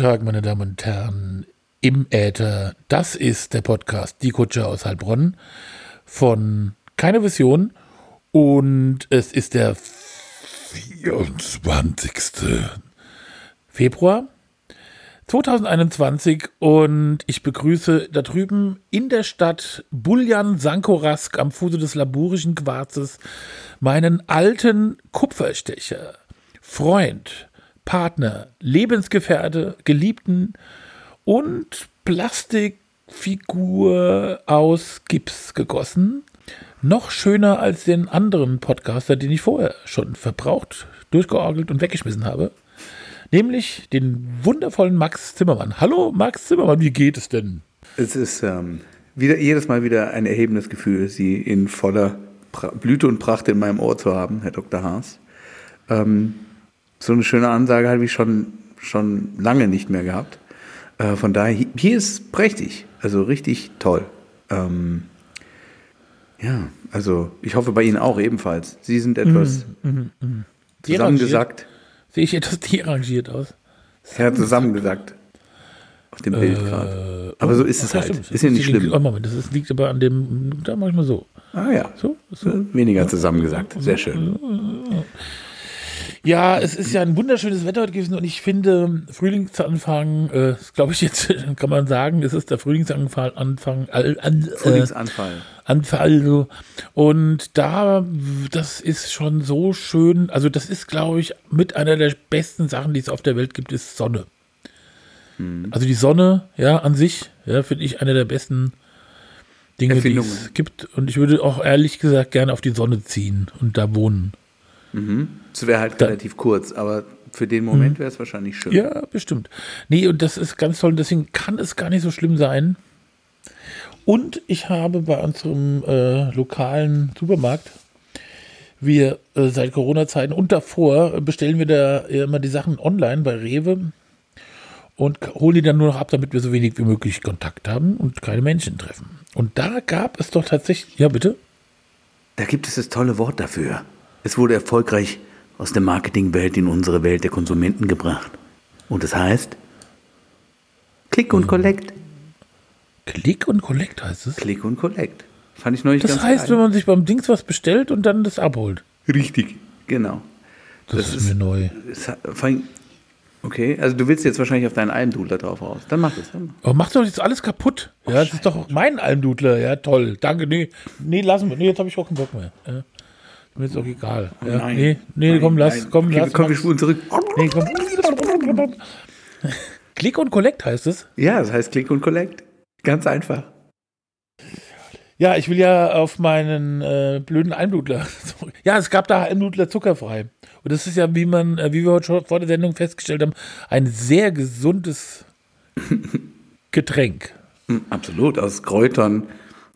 Tag, meine Damen und Herren, im Äther. Das ist der Podcast Die Kutsche aus Heilbronn von Keine Vision und es ist der 24. Februar 2021 und ich begrüße da drüben in der Stadt Buljan Sankorask am Fuße des laburischen Quarzes meinen alten Kupferstecher, Freund, Partner, Lebensgefährte, Geliebten und Plastikfigur aus Gips gegossen. Noch schöner als den anderen Podcaster, den ich vorher schon verbraucht, durchgeorgelt und weggeschmissen habe. Nämlich den wundervollen Max Zimmermann. Hallo Max Zimmermann, wie geht es denn? Es ist ähm, wieder, jedes Mal wieder ein erhebendes Gefühl, Sie in voller Blüte und Pracht in meinem Ohr zu haben, Herr Dr. Haas. Ähm, so eine schöne Ansage habe ich schon, schon lange nicht mehr gehabt. Äh, von daher, hier ist prächtig, also richtig toll. Ähm, ja, also ich hoffe bei Ihnen auch ebenfalls. Sie sind etwas mm, mm, mm. zusammengesackt. Sehe ich etwas derangiert aus? Ja, zusammengesackt. Auf dem Bild äh, gerade. Aber so ist es halt. Stimmt. Ist ja nicht schlimm. Oh Moment, das ist, liegt aber an dem, da manchmal so. Ah ja. So, so. Weniger zusammengesackt. Sehr schön. Ja, es ist ja ein wunderschönes Wetter heute gewesen und ich finde, Frühlingsanfang, äh, glaube ich jetzt, kann man sagen, es ist der Frühlingsanfang, Anfang, äh, an, Frühlingsanfall. Anfall, so. Und da, das ist schon so schön, also das ist, glaube ich, mit einer der besten Sachen, die es auf der Welt gibt, ist Sonne. Hm. Also die Sonne, ja, an sich, ja, finde ich eine der besten Dinge, die es gibt. Und ich würde auch ehrlich gesagt gerne auf die Sonne ziehen und da wohnen. Mhm. Es wäre halt da, relativ kurz, aber für den Moment wäre es wahrscheinlich schön. Ja, bestimmt. Nee, und das ist ganz toll. Deswegen kann es gar nicht so schlimm sein. Und ich habe bei unserem äh, lokalen Supermarkt, wir äh, seit Corona-Zeiten und davor bestellen wir da immer die Sachen online bei Rewe und holen die dann nur noch ab, damit wir so wenig wie möglich Kontakt haben und keine Menschen treffen. Und da gab es doch tatsächlich, ja bitte? Da gibt es das tolle Wort dafür. Es wurde erfolgreich aus der Marketingwelt in unsere Welt der Konsumenten gebracht. Und das heißt Click und Collect. Click und Collect heißt es? Click und Collect. Fand ich neulich das heißt, geil. wenn man sich beim Dings was bestellt und dann das abholt. Richtig, genau. Das, das ist, mir neu. Ist, okay, also du willst jetzt wahrscheinlich auf deinen Almdudler drauf raus. Dann mach das. Aber mach doch jetzt alles kaputt. Ja, oh, das ist doch mein Almdudler. Ja, toll. Danke. Nee, nee lassen wir. Nee, jetzt habe ich auch keinen Bock mehr. Ja. Mir ist auch egal. Ja, nein, nee, nee, nein, komm, lass, komm, okay, lass. Komm, wir spulen zurück. Nee, komm. Click und Collect heißt es? Ja, das heißt Click und Collect. Ganz einfach. Ja, ich will ja auf meinen äh, blöden Almdudler. ja, es gab da Almdudler zuckerfrei. Und das ist ja, wie man, äh, wie wir heute schon vor der Sendung festgestellt haben, ein sehr gesundes Getränk. Hm, absolut, aus Kräutern,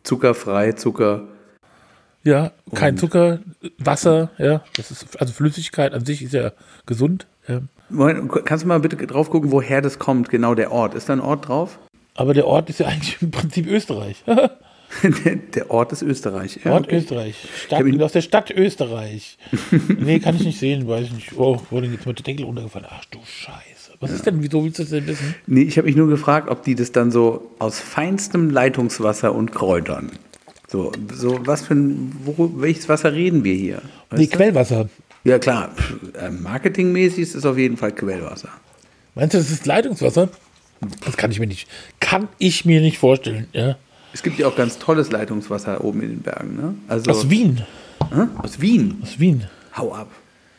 zuckerfrei, Zucker ja, kein Zucker, Wasser, ja, das ist, also Flüssigkeit an sich ist ja gesund. Ja. Kannst du mal bitte drauf gucken, woher das kommt, genau der Ort? Ist da ein Ort drauf? Aber der Ort ist ja eigentlich im Prinzip Österreich. der, Ort ist Österreich. Ja, Ort okay. Österreich. Stadt, aus der Stadt Österreich. nee, kann ich nicht sehen, weiß ich nicht. Oh, wurde jetzt mit der Deckel runtergefallen. Ach du Scheiße. Was ja. ist denn, wieso willst du das denn wissen? Nee, ich habe mich nur gefragt, ob die das dann so aus feinstem Leitungswasser und Kräutern so, so was für ein, wo, welches Wasser reden wir hier? Weißt nee, du? Quellwasser. Ja, klar. Äh, marketingmäßig ist es auf jeden Fall Quellwasser. Meinst du, das ist Leitungswasser? Das kann ich mir nicht, kann ich mir nicht vorstellen, ja. Es gibt ja auch ganz tolles Leitungswasser oben in den Bergen, ne? Also, aus Wien. Äh? Aus Wien? Aus Wien. Hau ab.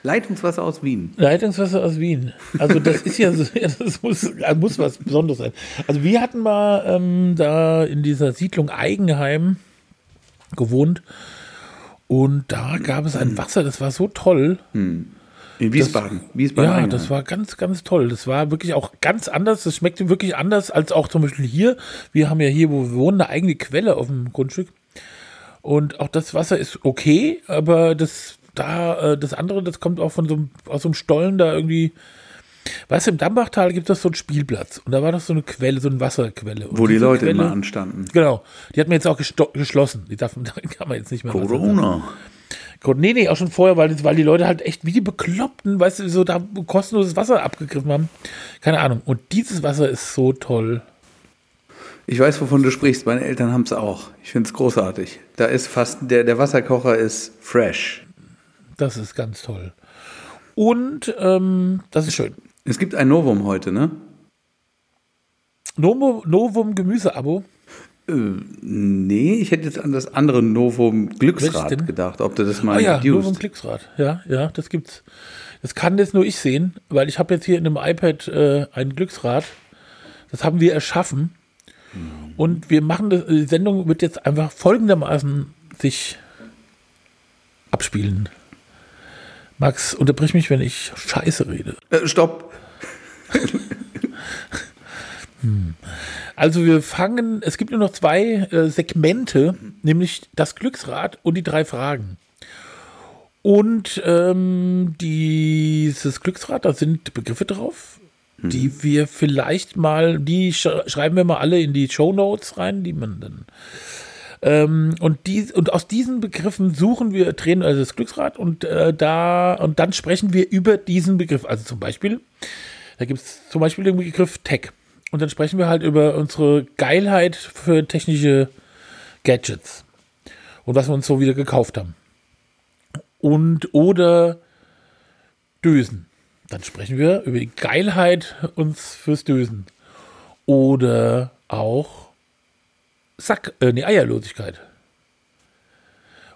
Leitungswasser aus Wien. Leitungswasser aus Wien. Also das ist ja, das muss, muss was Besonderes sein. Also wir hatten mal ähm, da in dieser Siedlung Eigenheim gewohnt. Und da gab es ein Wasser, das war so toll. Hm. In Wiesbaden. Das, Wiesbaden ja, das war ganz, ganz toll. Das war wirklich auch ganz anders. Das schmeckte wirklich anders als auch zum Beispiel hier. Wir haben ja hier, wo wir wohnen, eine eigene Quelle auf dem Grundstück. Und auch das Wasser ist okay, aber das da, äh, das andere, das kommt auch von so einem, aus so einem Stollen da irgendwie Weißt du, im Dambachtal gibt es so einen Spielplatz und da war das so eine Quelle, so eine Wasserquelle. Und Wo die Leute Quelle, immer anstanden. Genau. Die hat man jetzt auch geschlossen. Die darf, da kann man jetzt nicht mehr. Corona. Gott, nee, nee, auch schon vorher, weil, weil die Leute halt echt wie die Bekloppten, weißt du, so da kostenloses Wasser abgegriffen haben. Keine Ahnung. Und dieses Wasser ist so toll. Ich weiß, wovon du sprichst. Meine Eltern haben es auch. Ich finde es großartig. Da ist fast, der, der Wasserkocher ist fresh. Das ist ganz toll. Und ähm, das ist schön. Es gibt ein Novum heute, ne? Novo, Novum Gemüseabo. Äh, nee, ich hätte jetzt an das andere Novum Glücksrad gedacht, ob du das mal oh ja, Novum Glücksrad. Ja, ja, das gibt's. Das kann jetzt nur ich sehen, weil ich habe jetzt hier in einem iPad äh, ein Glücksrad. Das haben wir erschaffen. Und wir machen das, die Sendung wird jetzt einfach folgendermaßen sich abspielen. Max, unterbrich mich, wenn ich Scheiße rede. Äh, stopp. hm. Also wir fangen, es gibt nur noch zwei äh, Segmente, nämlich das Glücksrad und die drei Fragen. Und ähm, dieses Glücksrad, da sind Begriffe drauf, mhm. die wir vielleicht mal, die sch schreiben wir mal alle in die Show Notes rein, die man dann. Ähm, und, die, und aus diesen Begriffen suchen wir, drehen also das Glücksrad und äh, da und dann sprechen wir über diesen Begriff. Also zum Beispiel, da gibt es zum Beispiel den Begriff Tech. Und dann sprechen wir halt über unsere Geilheit für technische Gadgets und was wir uns so wieder gekauft haben. Und oder Dösen. Dann sprechen wir über die Geilheit uns fürs Dösen. Oder auch Sack, äh, nee, Eierlosigkeit.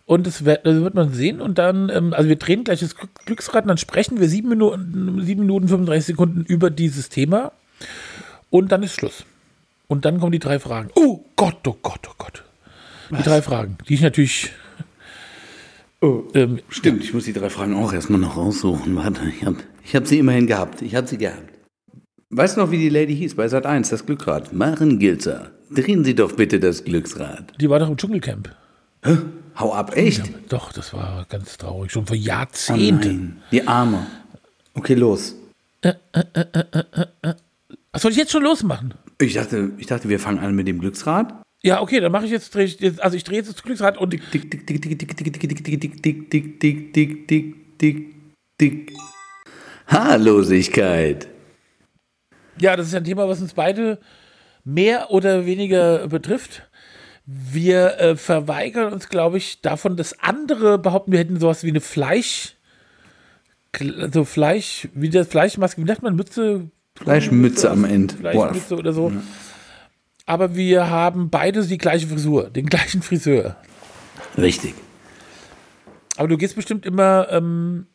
Und das wird, das wird, man sehen und dann, ähm, also wir drehen gleich das Glücksrad und dann sprechen wir sieben Minuten, sieben Minuten 35 Sekunden über dieses Thema und dann ist Schluss. Und dann kommen die drei Fragen. Oh Gott, oh Gott, oh Gott. Die Was? drei Fragen, die ich natürlich Oh, ähm, stimmt, ich muss die drei Fragen auch erstmal noch raussuchen. Warte, ich habe ich hab sie immerhin gehabt. Ich habe sie gehabt. Weißt du noch, wie die Lady hieß bei Sat 1, das Glücksrad? Maren Gilzer. Drehen Sie doch bitte das Glücksrad. Die war doch im Dschungelcamp. Hä? Hau ab, echt? Ja, doch, das war ganz traurig. Schon vor Jahrzehnten. Oh die Arme. Okay, los. Äh, äh, äh, äh, äh. Was soll ich jetzt schon losmachen? Ich dachte, ich dachte, wir fangen an mit dem Glücksrad. Ja, okay, dann mache ich jetzt, also ich drehe jetzt das Glücksrad und dick, dick, dick, dick, dick, dick, dick, dick, dick, dick, dick, dick, dick, dick, dick, dick. Haarlosigkeit. Ja, das ist ein Thema, was uns beide mehr oder weniger betrifft. Wir äh, verweigern uns, glaube ich, davon, dass andere behaupten, wir hätten sowas wie eine Fleisch, so Fleisch, wie das Fleischmaske, wie nennt man Mütze? Fleischmütze am Ende. Fleischmütze oder so. Ja aber wir haben beide die gleiche Frisur, den gleichen Friseur. Richtig. Aber du gehst bestimmt immer ähm,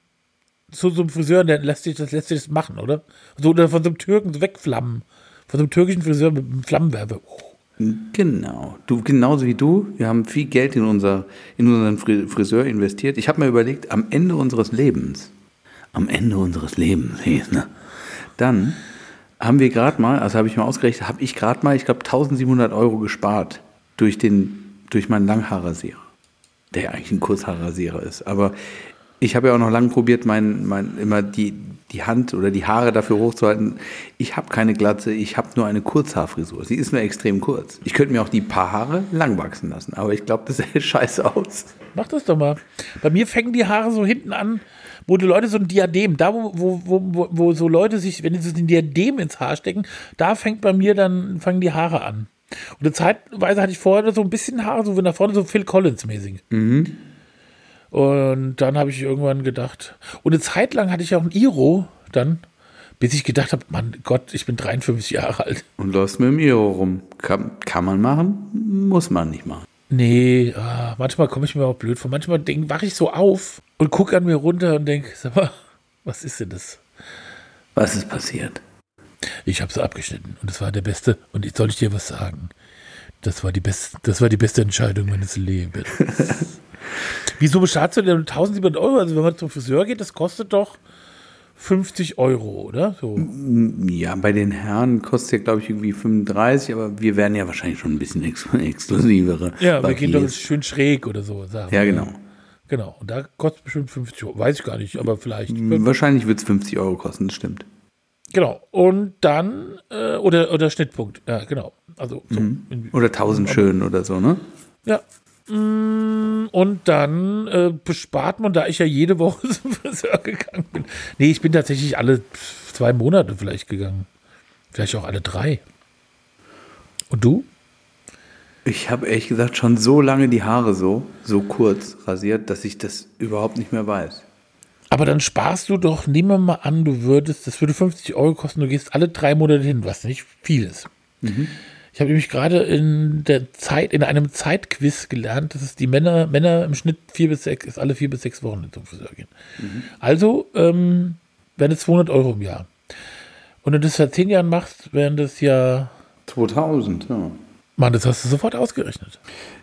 zu so einem Friseur, der lässt sich das, lässt sich das machen, oder? So, oder von so einem Türken so wegflammen. Von einem türkischen Friseur mit einem Flammenwerfer. Oh. Genau. Du, genauso wie du. Wir haben viel Geld in, unser, in unseren Friseur investiert. Ich habe mir überlegt, am Ende unseres Lebens, am Ende unseres Lebens ne? Dann haben wir gerade mal, also habe ich mal ausgerechnet, habe ich gerade mal, ich glaube, 1700 Euro gespart durch, den, durch meinen Langhaarrasierer, der ja eigentlich ein Kurzhaarrasierer ist. Aber ich habe ja auch noch lange probiert, mein, mein, immer die, die Hand oder die Haare dafür hochzuhalten. Ich habe keine Glatze, ich habe nur eine Kurzhaarfrisur. Sie ist nur extrem kurz. Ich könnte mir auch die paar Haare lang wachsen lassen, aber ich glaube, das sieht scheiße aus. Mach das doch mal. Bei mir fängen die Haare so hinten an, wo die Leute so ein Diadem, da wo, wo, wo, wo so Leute sich, wenn sie so ein Diadem ins Haar stecken, da fängt bei mir dann, fangen die Haare an. Und eine Zeitweise hatte ich vorher so ein bisschen Haare, so wie nach vorne, so Phil Collins-mäßig. Mhm. Und dann habe ich irgendwann gedacht, und eine Zeit lang hatte ich auch ein Iro dann, bis ich gedacht habe, Mann Gott, ich bin 53 Jahre alt. Und läufst mit dem Iro rum. Kann, kann man machen, muss man nicht machen. Nee, ah, manchmal komme ich mir auch blöd vor. Manchmal wache ich so auf und gucke an mir runter und denke, sag mal, was ist denn das? Was ist passiert? Ich habe es abgeschnitten und es war der beste. Und jetzt soll ich dir was sagen. Das war die beste, das war die beste Entscheidung meines Lebens. Wieso bezahlst du denn 1700 Euro? Also wenn man zum Friseur geht, das kostet doch 50 Euro, oder? So. Ja, bei den Herren kostet ja, glaube ich, irgendwie 35, aber wir werden ja wahrscheinlich schon ein bisschen ex exklusivere. Ja, wir gehen doch schön schräg oder so. Sagen ja, genau. Genau, und da kostet es bestimmt 50 Euro. Weiß ich gar nicht, aber vielleicht. Wahrscheinlich wird es 50 Euro kosten, das stimmt. Genau, und dann, äh, oder, oder Schnittpunkt, ja, genau. Also, so mhm. Oder 1000 schön oder so, ne? Ja, Und dann äh, bespart man, da ich ja jede Woche zum Friseur gegangen bin. Nee, ich bin tatsächlich alle zwei Monate vielleicht gegangen. Vielleicht auch alle drei. Und du? Ich habe ehrlich gesagt schon so lange die Haare so, so kurz rasiert, dass ich das überhaupt nicht mehr weiß. Aber dann sparst du doch, nehmen wir mal an, du würdest, das würde 50 Euro kosten, du gehst alle drei Monate hin, was nicht viel ist. Ich habe nämlich gerade in der Zeit, in einem Zeitquiz gelernt, dass es die Männer, Männer im Schnitt vier bis sechs, ist alle vier bis sechs Wochen zum Friseur gehen. Also ähm, wären es 200 Euro im Jahr. Und wenn du das seit zehn Jahren machst, wären das ja, 2000, ja. Mann, das hast du sofort ausgerechnet.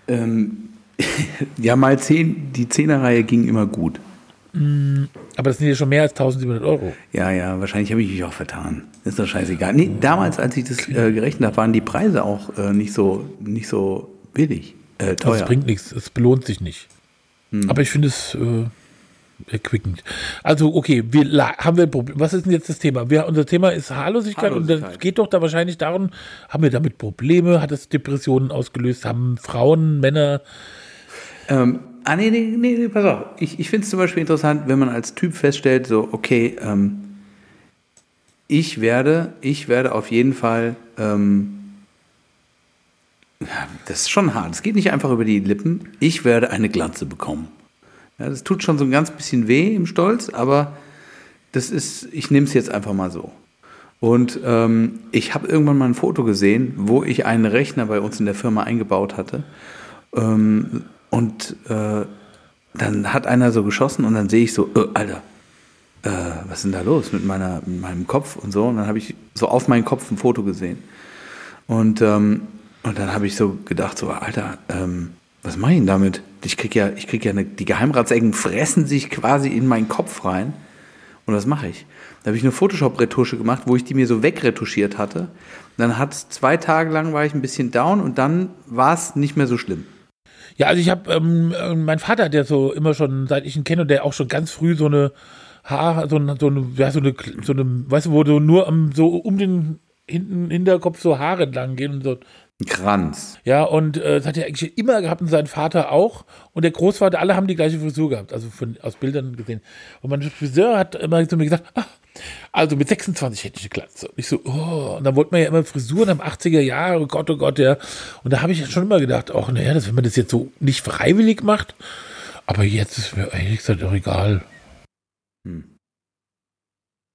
Ähm, ja, mal zehn, die Zehnerreihe ging immer gut. Aber das sind ja schon mehr als 1700 Euro. Ja, ja, wahrscheinlich habe ich mich auch vertan. Ist doch scheißegal. Nee, damals, als ich das äh, gerechnet habe, waren die Preise auch äh, nicht, so, nicht so billig, äh, Also teuer. es bringt nichts, es belohnt sich nicht. Aber ich finde es äh, erquickend. Also, okay, wir haben wir ein Problem. Was ist denn jetzt das Thema? Wir, unser Thema ist Haarlosigkeit, und das geht doch da wahrscheinlich darum, haben wir damit Probleme? Hat es Depressionen ausgelöst? Haben Frauen, Männer? Ähm, ah, nee, nee, nee, pass auf. Ich, ich finde es zum Beispiel interessant, wenn man als Typ feststellt, so, okay, ähm, ich werde, ich werde auf jeden Fall, ähm, ja, das ist schon hart. Es geht nicht einfach über die Lippen. Ich werde eine Glatze bekommen. Ja, das tut schon so ein ganz bisschen weh im Stolz, aber das ist, ich nehme es jetzt einfach mal so. Und ähm, ich habe irgendwann mal ein Foto gesehen, wo ich einen Rechner bei uns in der Firma eingebaut hatte. Ähm, und äh, dann hat einer so geschossen und dann sehe ich so, äh, Alter, äh, was ist denn da los mit, meiner, mit meinem Kopf und so. Und dann habe ich so auf meinen Kopf ein Foto gesehen. Und, ähm, und dann habe ich so gedacht, so, Alter, ähm, was mache ich denn damit? Ich krieg ja, ich krieg ja eine, die Geheimratsecken fressen sich quasi in meinen Kopf rein. Und was mache ich? Da habe ich eine Photoshop-Retusche gemacht, wo ich die mir so wegretuschiert hatte. Dann hat zwei Tage lang war ich ein bisschen down und dann war es nicht mehr so schlimm. Ja, also ich habe, ähm, äh, mein Vater ja so immer schon, seit ich ihn kenne, und der auch schon ganz früh so eine Haar, so eine, so eine, ja, so eine, so eine, weißt du, wo du nur am, so um den hinten Hinterkopf so Haare entlang gehen und so. Ein Kranz. Ja, und äh, das hat er eigentlich immer gehabt und sein Vater auch. Und der Großvater, alle haben die gleiche Frisur gehabt, also von, aus Bildern gesehen. Und mein Friseur hat immer zu mir gesagt, ah, also mit 26 hätte ich eine Glatze. Und ich so, oh, und dann wollte man ja immer Frisuren am 80er Jahre, oh Gott, oh Gott, ja. Und da habe ich schon immer gedacht, auch, naja, dass wenn man das jetzt so nicht freiwillig macht, aber jetzt ist mir ehrlich gesagt auch egal.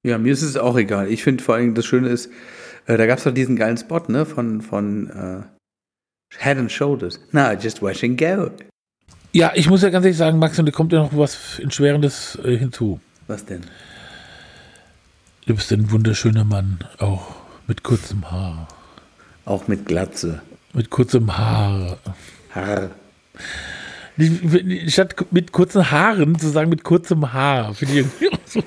Ja, mir ist es auch egal. Ich finde vor allem das Schöne ist, äh, da gab es doch diesen geilen Spot, ne, von, von äh, Head and Shoulders. Na, just wash and go. Ja, ich muss ja ganz ehrlich sagen, Max, und da kommt ja noch was Entschwerendes äh, hinzu. Was denn? Du bist ein wunderschöner Mann, auch mit kurzem Haar. Auch mit Glatze. Mit kurzem Haar. Haar. Statt mit kurzen Haaren zu sagen mit kurzem Haar, finde ich irgendwie so.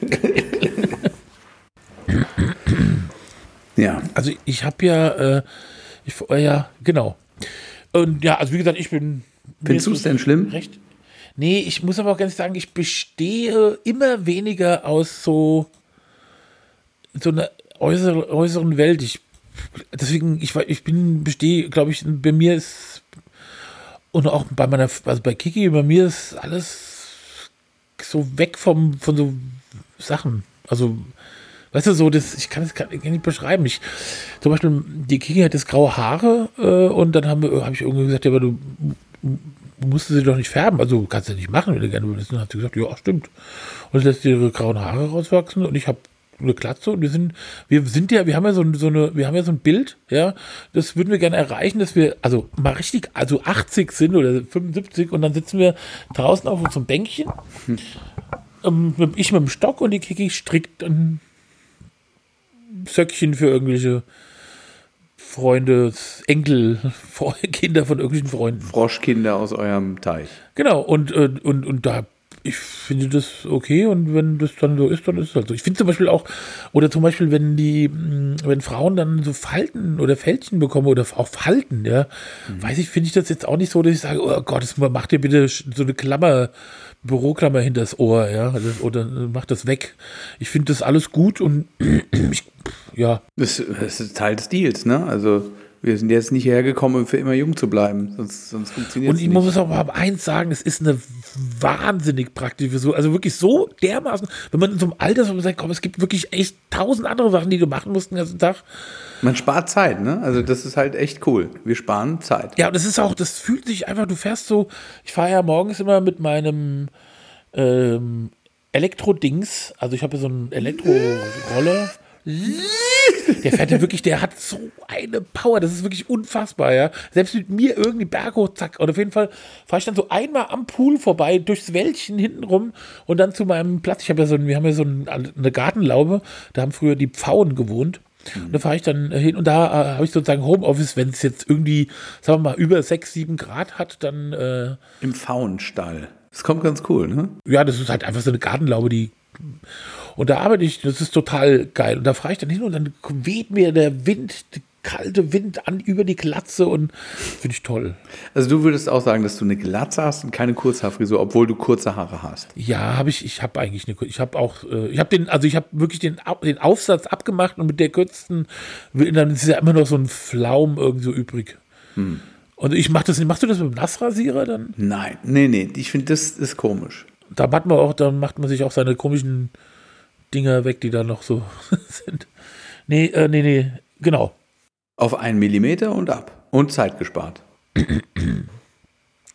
Ja. Also ich habe ja, äh, ich, äh, ja, genau. Und ja, also wie gesagt, ich bin. Findest du es denn schlimm? Recht. Nee, ich muss aber auch ganz sagen, ich bestehe immer weniger aus so, so einer äußeren, äußeren Welt. Ich, deswegen, ich, ich bin, bestehe, glaube ich, bei mir ist, und auch bei meiner, also bei Kiki, bei mir ist alles so weg vom, von so Sachen. Also, weißt du, so, das, ich kann es gar nicht beschreiben. Ich, zum Beispiel, die Kiki hat jetzt graue Haare äh, und dann habe ich irgendwie gesagt, ja, aber du musst sie doch nicht färben. Also kannst du nicht machen, wenn du gerne willst. Und dann hat sie gesagt, ja, stimmt. Und lässt ihre grauen Haare rauswachsen und ich habe eine Glatze und wir sind, wir sind ja, wir haben ja so, so eine, wir haben ja so ein Bild, ja, das würden wir gerne erreichen, dass wir, also mal richtig, also 80 sind oder 75 und dann sitzen wir draußen auf unserem Bänkchen, ähm, mit- ich mit dem Stock und die Kiki strickt ein Söckchen für irgendwelche Freunde, Enkel, Kinder von irgendwelchen Freunden. Froschkinder aus eurem Teich. Genau, und, äh, und, und da, ich finde das okay und wenn das dann so ist, dann ist es halt so. Ich finde zum Beispiel auch, oder zum Beispiel, wenn die, mh, wenn Frauen dann so Falten oder Fältchen bekommen oder auch Falten, ja, weiß ich, finde ich das jetzt auch nicht so, dass ich sage, oh Gott, mach dir bitte so eine Klammer, Büroklammer hinter das Ohr, ja, oder mach das weg. Ich finde das alles gut und ich, ja, Das, das ist Teil des Deals, ne? Also Wir sind jetzt nicht hergekommen, um für immer jung zu bleiben, sonst, sonst funktioniert Und ich muss auch mal eins sagen, es ist eine wahnsinnig praktische Versuch. Also wirklich so dermaßen, wenn man in so einem Alter ist, wo man sagt, komm, es gibt wirklich echt tausend andere Sachen, die du machen musst den ganzen Tag. Man spart Zeit, ne? Also das ist halt echt cool. Wir sparen Zeit. Ja, und das ist auch, das fühlt sich einfach, du fährst so, ich fahre ja morgens immer mit meinem ähm, Elektro-Dings, also ich habe so einen Elektro-Roller. Der fährt ja wirklich, der hat so eine Power, das ist wirklich unfassbar, ja. Selbst mit mir irgendwie Berg hoch, zack. Und auf jeden Fall fahre ich dann so einmal am Pool vorbei, durchs Wäldchen hinten rum und dann zu meinem Platz. Ich habe ja so, wir haben ja so ein, eine Gartenlaube, da haben früher die Pfauen gewohnt. Und da fahre ich dann hin und da äh, habe ich sozusagen Homeoffice, wenn es jetzt irgendwie, sagen wir mal, über 6, 7 Grad hat, dann, äh, Im Faunstall. Das kommt ganz cool, ne? ja, das ist halt einfach so eine Gartenlaube, die. Und da arbeite ich, das ist total geil. Und da fahre ich dann hin und dann weht mir der Wind, der kalte Wind an über die Glatze und finde ich toll. Also du würdest auch sagen, dass du eine Glatze hast und keine Kurzhaarfrisur, obwohl du kurze Haare hast. Ja, habe ich, ich habe eigentlich eine, ich habe auch, äh, ich habe den, also ich habe wirklich den, den Aufsatz abgemacht und mit der kürzesten, dann ist ja immer noch so ein Flaum irgend so übrig. Und ich mache das, machst du das mit dem Nassrasierer dann? Nein, nee, nee, ich finde, das ist komisch. Da macht man auch, dann macht man sich auch seine komischen Dinger weg, die da noch so sind. Nee, äh, nee, nee, genau. Auf einen Millimeter und ab. Und Zeit gespart.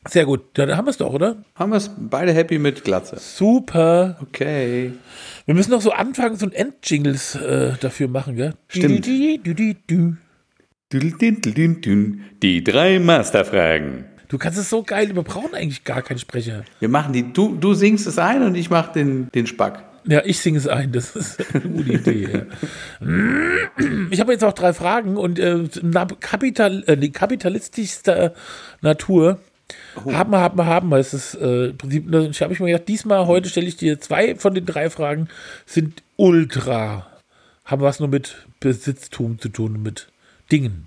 Sehr gut. Ja, dann haben wir es doch, oder? Haben wir es beide happy mit Glatze. Super. Okay. Wir müssen noch so anfangen, so ein Endjingles äh, dafür machen, gell? Stimmt. Die drei Masterfragen. Du kannst es so geil, wir brauchen eigentlich gar keinen Sprecher. Wir machen die, du, du singst es ein und ich mache den, den Spack. Ja, ich singe es ein, das ist eine gute Idee. Ja. Ich habe jetzt auch drei Fragen und äh, Kapital, äh, die kapitalistischster Natur. Haben wir, haben haben wir. Es ist äh, im Prinzip, ne, ich habe ich mir gedacht, diesmal, heute stelle ich dir zwei von den drei Fragen, sind ultra. Haben was nur mit Besitztum zu tun, mit Dingen.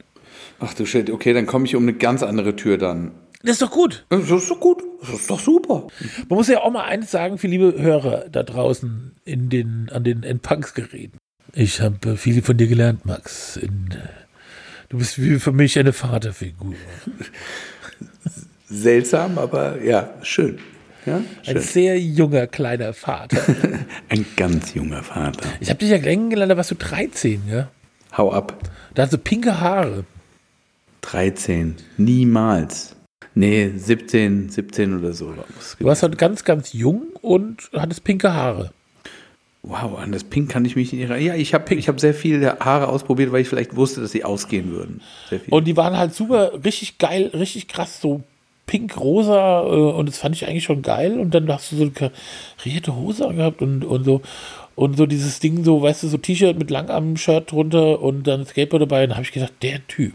Ach du Shit, okay, dann komme ich um eine ganz andere Tür dann. Das ist doch gut. Das ist doch gut. Das ist doch super. Man muss ja auch mal eines sagen für liebe Hörer da draußen in den, an den Empfangsgeräten. Ich habe äh, viel von dir gelernt, Max. In, du bist wie für mich eine Vaterfigur. Seltsam, aber ja, schön. Ja, Ein sehr junger, kleiner Vater. Ein ganz junger Vater. Ich habe dich ja kennengelernt, da warst du 13, ja? Hau ab. Da hast du pinke Haare. 13. Niemals. Nee, 17, 17 oder so. war es Du warst halt ganz, ganz jung und hattest pinke Haare. Wow, an das Pink kann ich mich nicht erinnern. Ja, ich habe ich hab sehr viele Haare ausprobiert, weil ich vielleicht wusste, dass sie ausgehen würden. Und die waren halt super, richtig geil, richtig krass, so pink-rosa äh, und das fand ich eigentlich schon geil. Und dann hast du so eine karierte Hose angehabt und, und so. Und so dieses Ding, so, weißt du, so T-Shirt mit Langarm-Shirt drunter und dann Skateboard dabei. Und da habe ich gedacht, der Typ,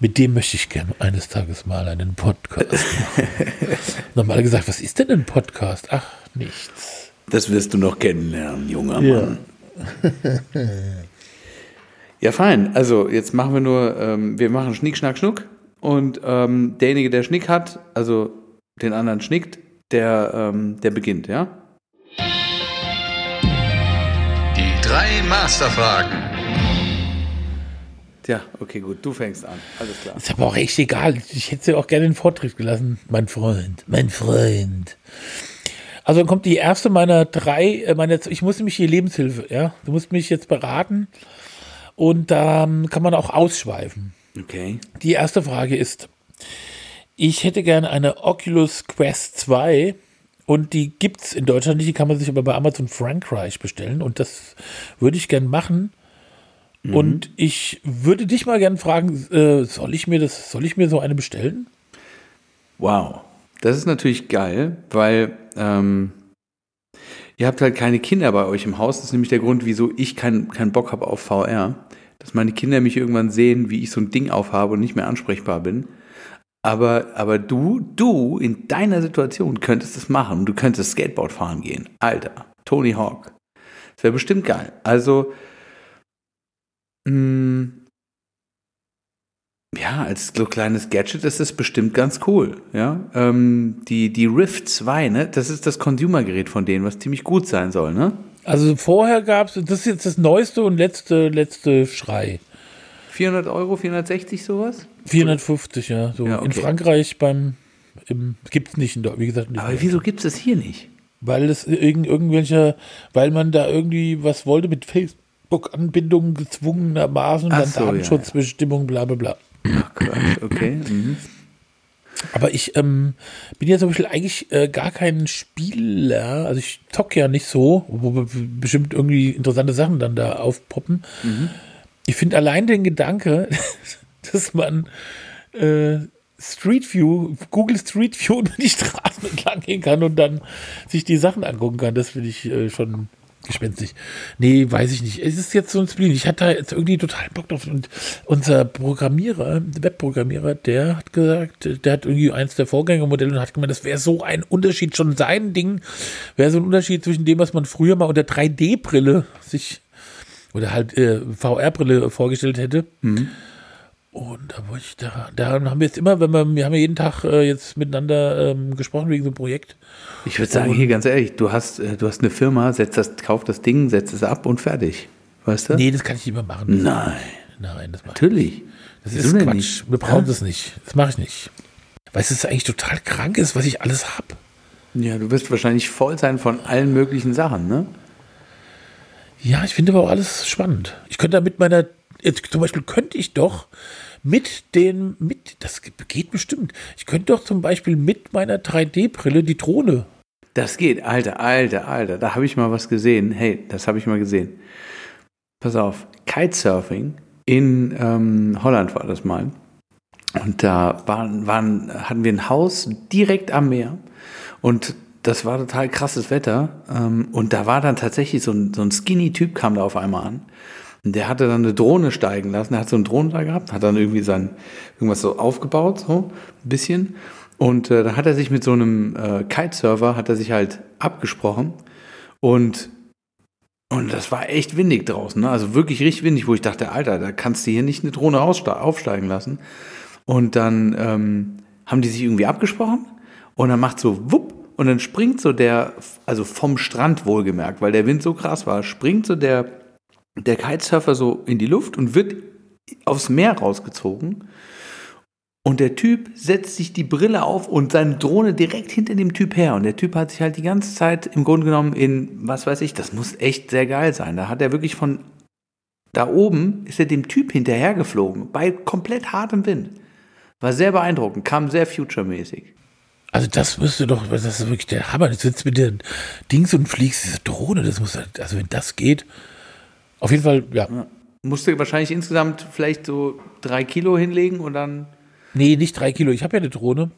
mit dem möchte ich gerne eines Tages mal einen Podcast machen. Nochmal gesagt, was ist denn ein Podcast? Ach, nichts. Das wirst du noch kennenlernen, junger Ja. Mann. ja, fein. Also, jetzt machen wir nur, ähm, wir machen Schnick, Schnack, Schnuck. Und ähm, derjenige, der Schnick hat, also den anderen schnickt, der, ähm, der beginnt, ja? Die drei Masterfragen. Ja, okay, gut. Du fängst an. Alles klar. Ist aber auch echt egal. Ich hätte sie auch gerne den Vortritt gelassen, mein Freund. Mein Freund. Also dann kommt die erste meiner drei, äh, meine, ich muss nämlich hier Lebenshilfe, ja. Du musst mich jetzt beraten und da ähm, kann man auch ausschweifen. Okay. Die erste Frage ist, ich hätte gerne eine Oculus Quest 2 und die gibt es in Deutschland nicht, die kann man sich aber bei Amazon Frankreich bestellen und das würde ich gerne machen. Und ich würde dich mal gerne fragen, äh, soll ich mir das, soll ich mir so eine bestellen? Wow. Das ist natürlich geil, weil ähm, ihr habt halt keine Kinder bei euch im Haus. Das ist nämlich der Grund, wieso ich keinen keinen Bock habe auf VR. Dass meine Kinder mich irgendwann sehen, wie ich so ein Ding aufhabe und nicht mehr ansprechbar bin. Aber, aber du, du in deiner Situation könntest es machen. Du könntest Skateboard fahren gehen. Alter, Tony Hawk. Das wäre bestimmt geil. Also, ja, als so kleines Gadget ist es bestimmt ganz cool. Ja, ähm, die, die Rift 2, ne, das ist das Consumer-Gerät von denen, was ziemlich gut sein soll, ne? Also vorher gab es, das ist jetzt das neueste und letzte, letzte Schrei. 400 Euro, 460 sowas? 450, ja. So Ja, in okay. Frankreich beim im, gibt es nicht, in Deu- wie gesagt. Aber wieso gibt es das hier nicht? Weil es irgend, irgendwelche, weil man da irgendwie was wollte mit Facebook-Anbindungen gezwungenermaßen, Ach dann so, ja, Datenschutzbestimmungen, bla bla bla. Ach okay. Mhm. Aber ich ähm, bin ja zum Beispiel eigentlich äh, gar kein Spieler, also ich zocke ja nicht so, wo bestimmt irgendwie interessante Sachen dann da aufpoppen. Ich finde allein den Gedanke, dass man äh, Street View, Google Street View über die Straßen entlang gehen kann und dann sich die Sachen angucken kann, das finde ich äh, schon gespenstig. Nee, weiß ich nicht. Es ist jetzt so ein Spleen. Ich hatte da jetzt irgendwie total Bock drauf. Und unser Programmierer, Webprogrammierer, der hat gesagt, der hat irgendwie eins der Vorgängermodelle und hat gemeint, das wäre so ein Unterschied, schon sein Ding, wäre so ein Unterschied zwischen dem, was man früher mal unter 3D-Brille sich oder halt äh, VR-Brille vorgestellt hätte. Und da wollte ich, da, da haben wir jetzt immer, wenn wir, wir haben ja jeden Tag äh, jetzt miteinander ähm, gesprochen wegen so einem Projekt. Ich würde sagen, hier ganz ehrlich, du hast, äh, du hast eine Firma, setzt das, kauf das Ding, setzt es ab und fertig. Weißt du? Nee, das kann ich nicht mehr machen. Nein, Nein, das mache ich natürlich. Das Wieso ist Quatsch. nicht? Wir brauchen Ja? das nicht. Das mache ich nicht. Weißt du, es ist eigentlich total krank ist, was ich alles habe. Ja, du wirst wahrscheinlich voll sein von allen möglichen Sachen, ne? Ja, ich finde aber auch alles spannend. Ich könnte da mit meiner, jetzt zum Beispiel könnte ich doch mit den, mit, das geht bestimmt. Ich könnte doch zum Beispiel mit meiner 3D-Brille die Drohne. Das geht, Alter, Alter, Alter. Da habe ich mal was gesehen. Hey, das habe ich mal gesehen. Pass auf, Kitesurfing in ähm, Holland war das mal. Und da waren, waren, hatten wir ein Haus direkt am Meer. Und das war total krasses Wetter. Ähm, und da war dann tatsächlich so ein, so ein Skinny-Typ, kam da auf einmal an. Und der hatte dann eine Drohne steigen lassen. Er hat so einen Drohnen da gehabt, hat dann irgendwie sein, irgendwas so aufgebaut, so ein bisschen. Und äh, da hat er sich mit so einem äh, Kitesurfer, hat er sich halt abgesprochen. Und, und das war echt windig draußen. Ne? Also wirklich richtig windig, wo ich dachte, Alter, da kannst du hier nicht eine Drohne aufsteigen lassen. Und dann ähm, haben die sich irgendwie abgesprochen. Und dann macht so wupp. Und dann springt so der, also vom Strand wohlgemerkt, weil der Wind so krass war, springt so der, der Kitesurfer so in die Luft und wird aufs Meer rausgezogen. Und der Typ setzt sich die Brille auf und seine Drohne direkt hinter dem Typ her. Und der Typ hat sich halt die ganze Zeit im Grunde genommen in, was weiß ich, das muss echt sehr geil sein. Da hat er wirklich von da oben, ist er dem Typ hinterhergeflogen, bei komplett hartem Wind. War sehr beeindruckend, kam sehr future-mäßig. Also das müsste doch, das ist wirklich der Hammer. Du sitzt mit den Dings und fliegst diese Drohne. Das muss, also wenn das geht, auf jeden Fall, ja. Musste wahrscheinlich insgesamt vielleicht so drei Kilo hinlegen und dann. Nee, nicht drei Kilo. Ich habe ja eine Drohne.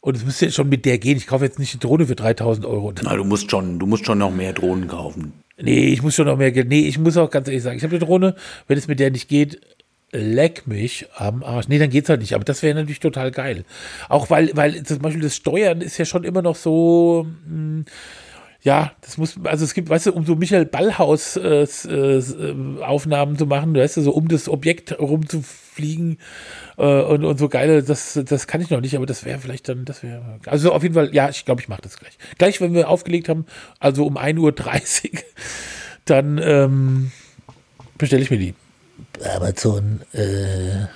Und es müsste jetzt schon mit der gehen. Ich kaufe jetzt nicht eine Drohne für 3000 Euro. Na, du musst schon, du musst schon noch mehr Drohnen kaufen. Nee, ich muss schon noch mehr Geld. Nee, ich muss auch ganz ehrlich sagen, ich habe eine Drohne. Wenn es mit der nicht geht, leck mich am Arsch. Nee, dann geht's halt nicht. Aber das wäre natürlich total geil. Auch weil, weil zum Beispiel das Steuern ist ja schon immer noch so. Mh, ja, das muss, also es gibt, weißt du, um so Michael Ballhaus äh, äh, äh, Aufnahmen zu machen, weißt du, so um das Objekt rumzufliegen äh, und, und so geile, das, das kann ich noch nicht, aber das wäre vielleicht dann, das wäre, also auf jeden Fall, ja, ich glaube, ich mache das gleich. Gleich, wenn wir aufgelegt haben, also um 1.30 Uhr, dann ähm, bestelle ich mir die. Amazon äh,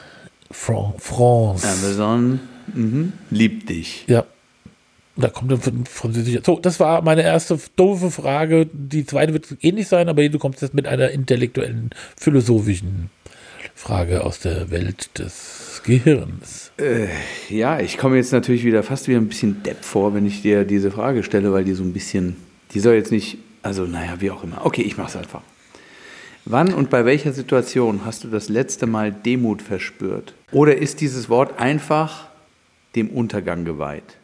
Fran France. Amazon mhm. liebt dich. Ja. Da kommt dann von Französisch. So, das war meine erste doofe Frage. Die zweite wird ähnlich sein, aber du kommst jetzt mit einer intellektuellen, philosophischen Frage aus der Welt des Gehirns. Ja, ich komme jetzt natürlich wieder fast wieder ein bisschen depp vor, wenn ich dir diese Frage stelle, weil die so ein bisschen, die soll jetzt nicht, also naja, wie auch immer. Okay, ich mache es einfach. Wann und bei welcher Situation hast du das letzte Mal Demut verspürt? Oder ist dieses Wort einfach dem Untergang geweiht?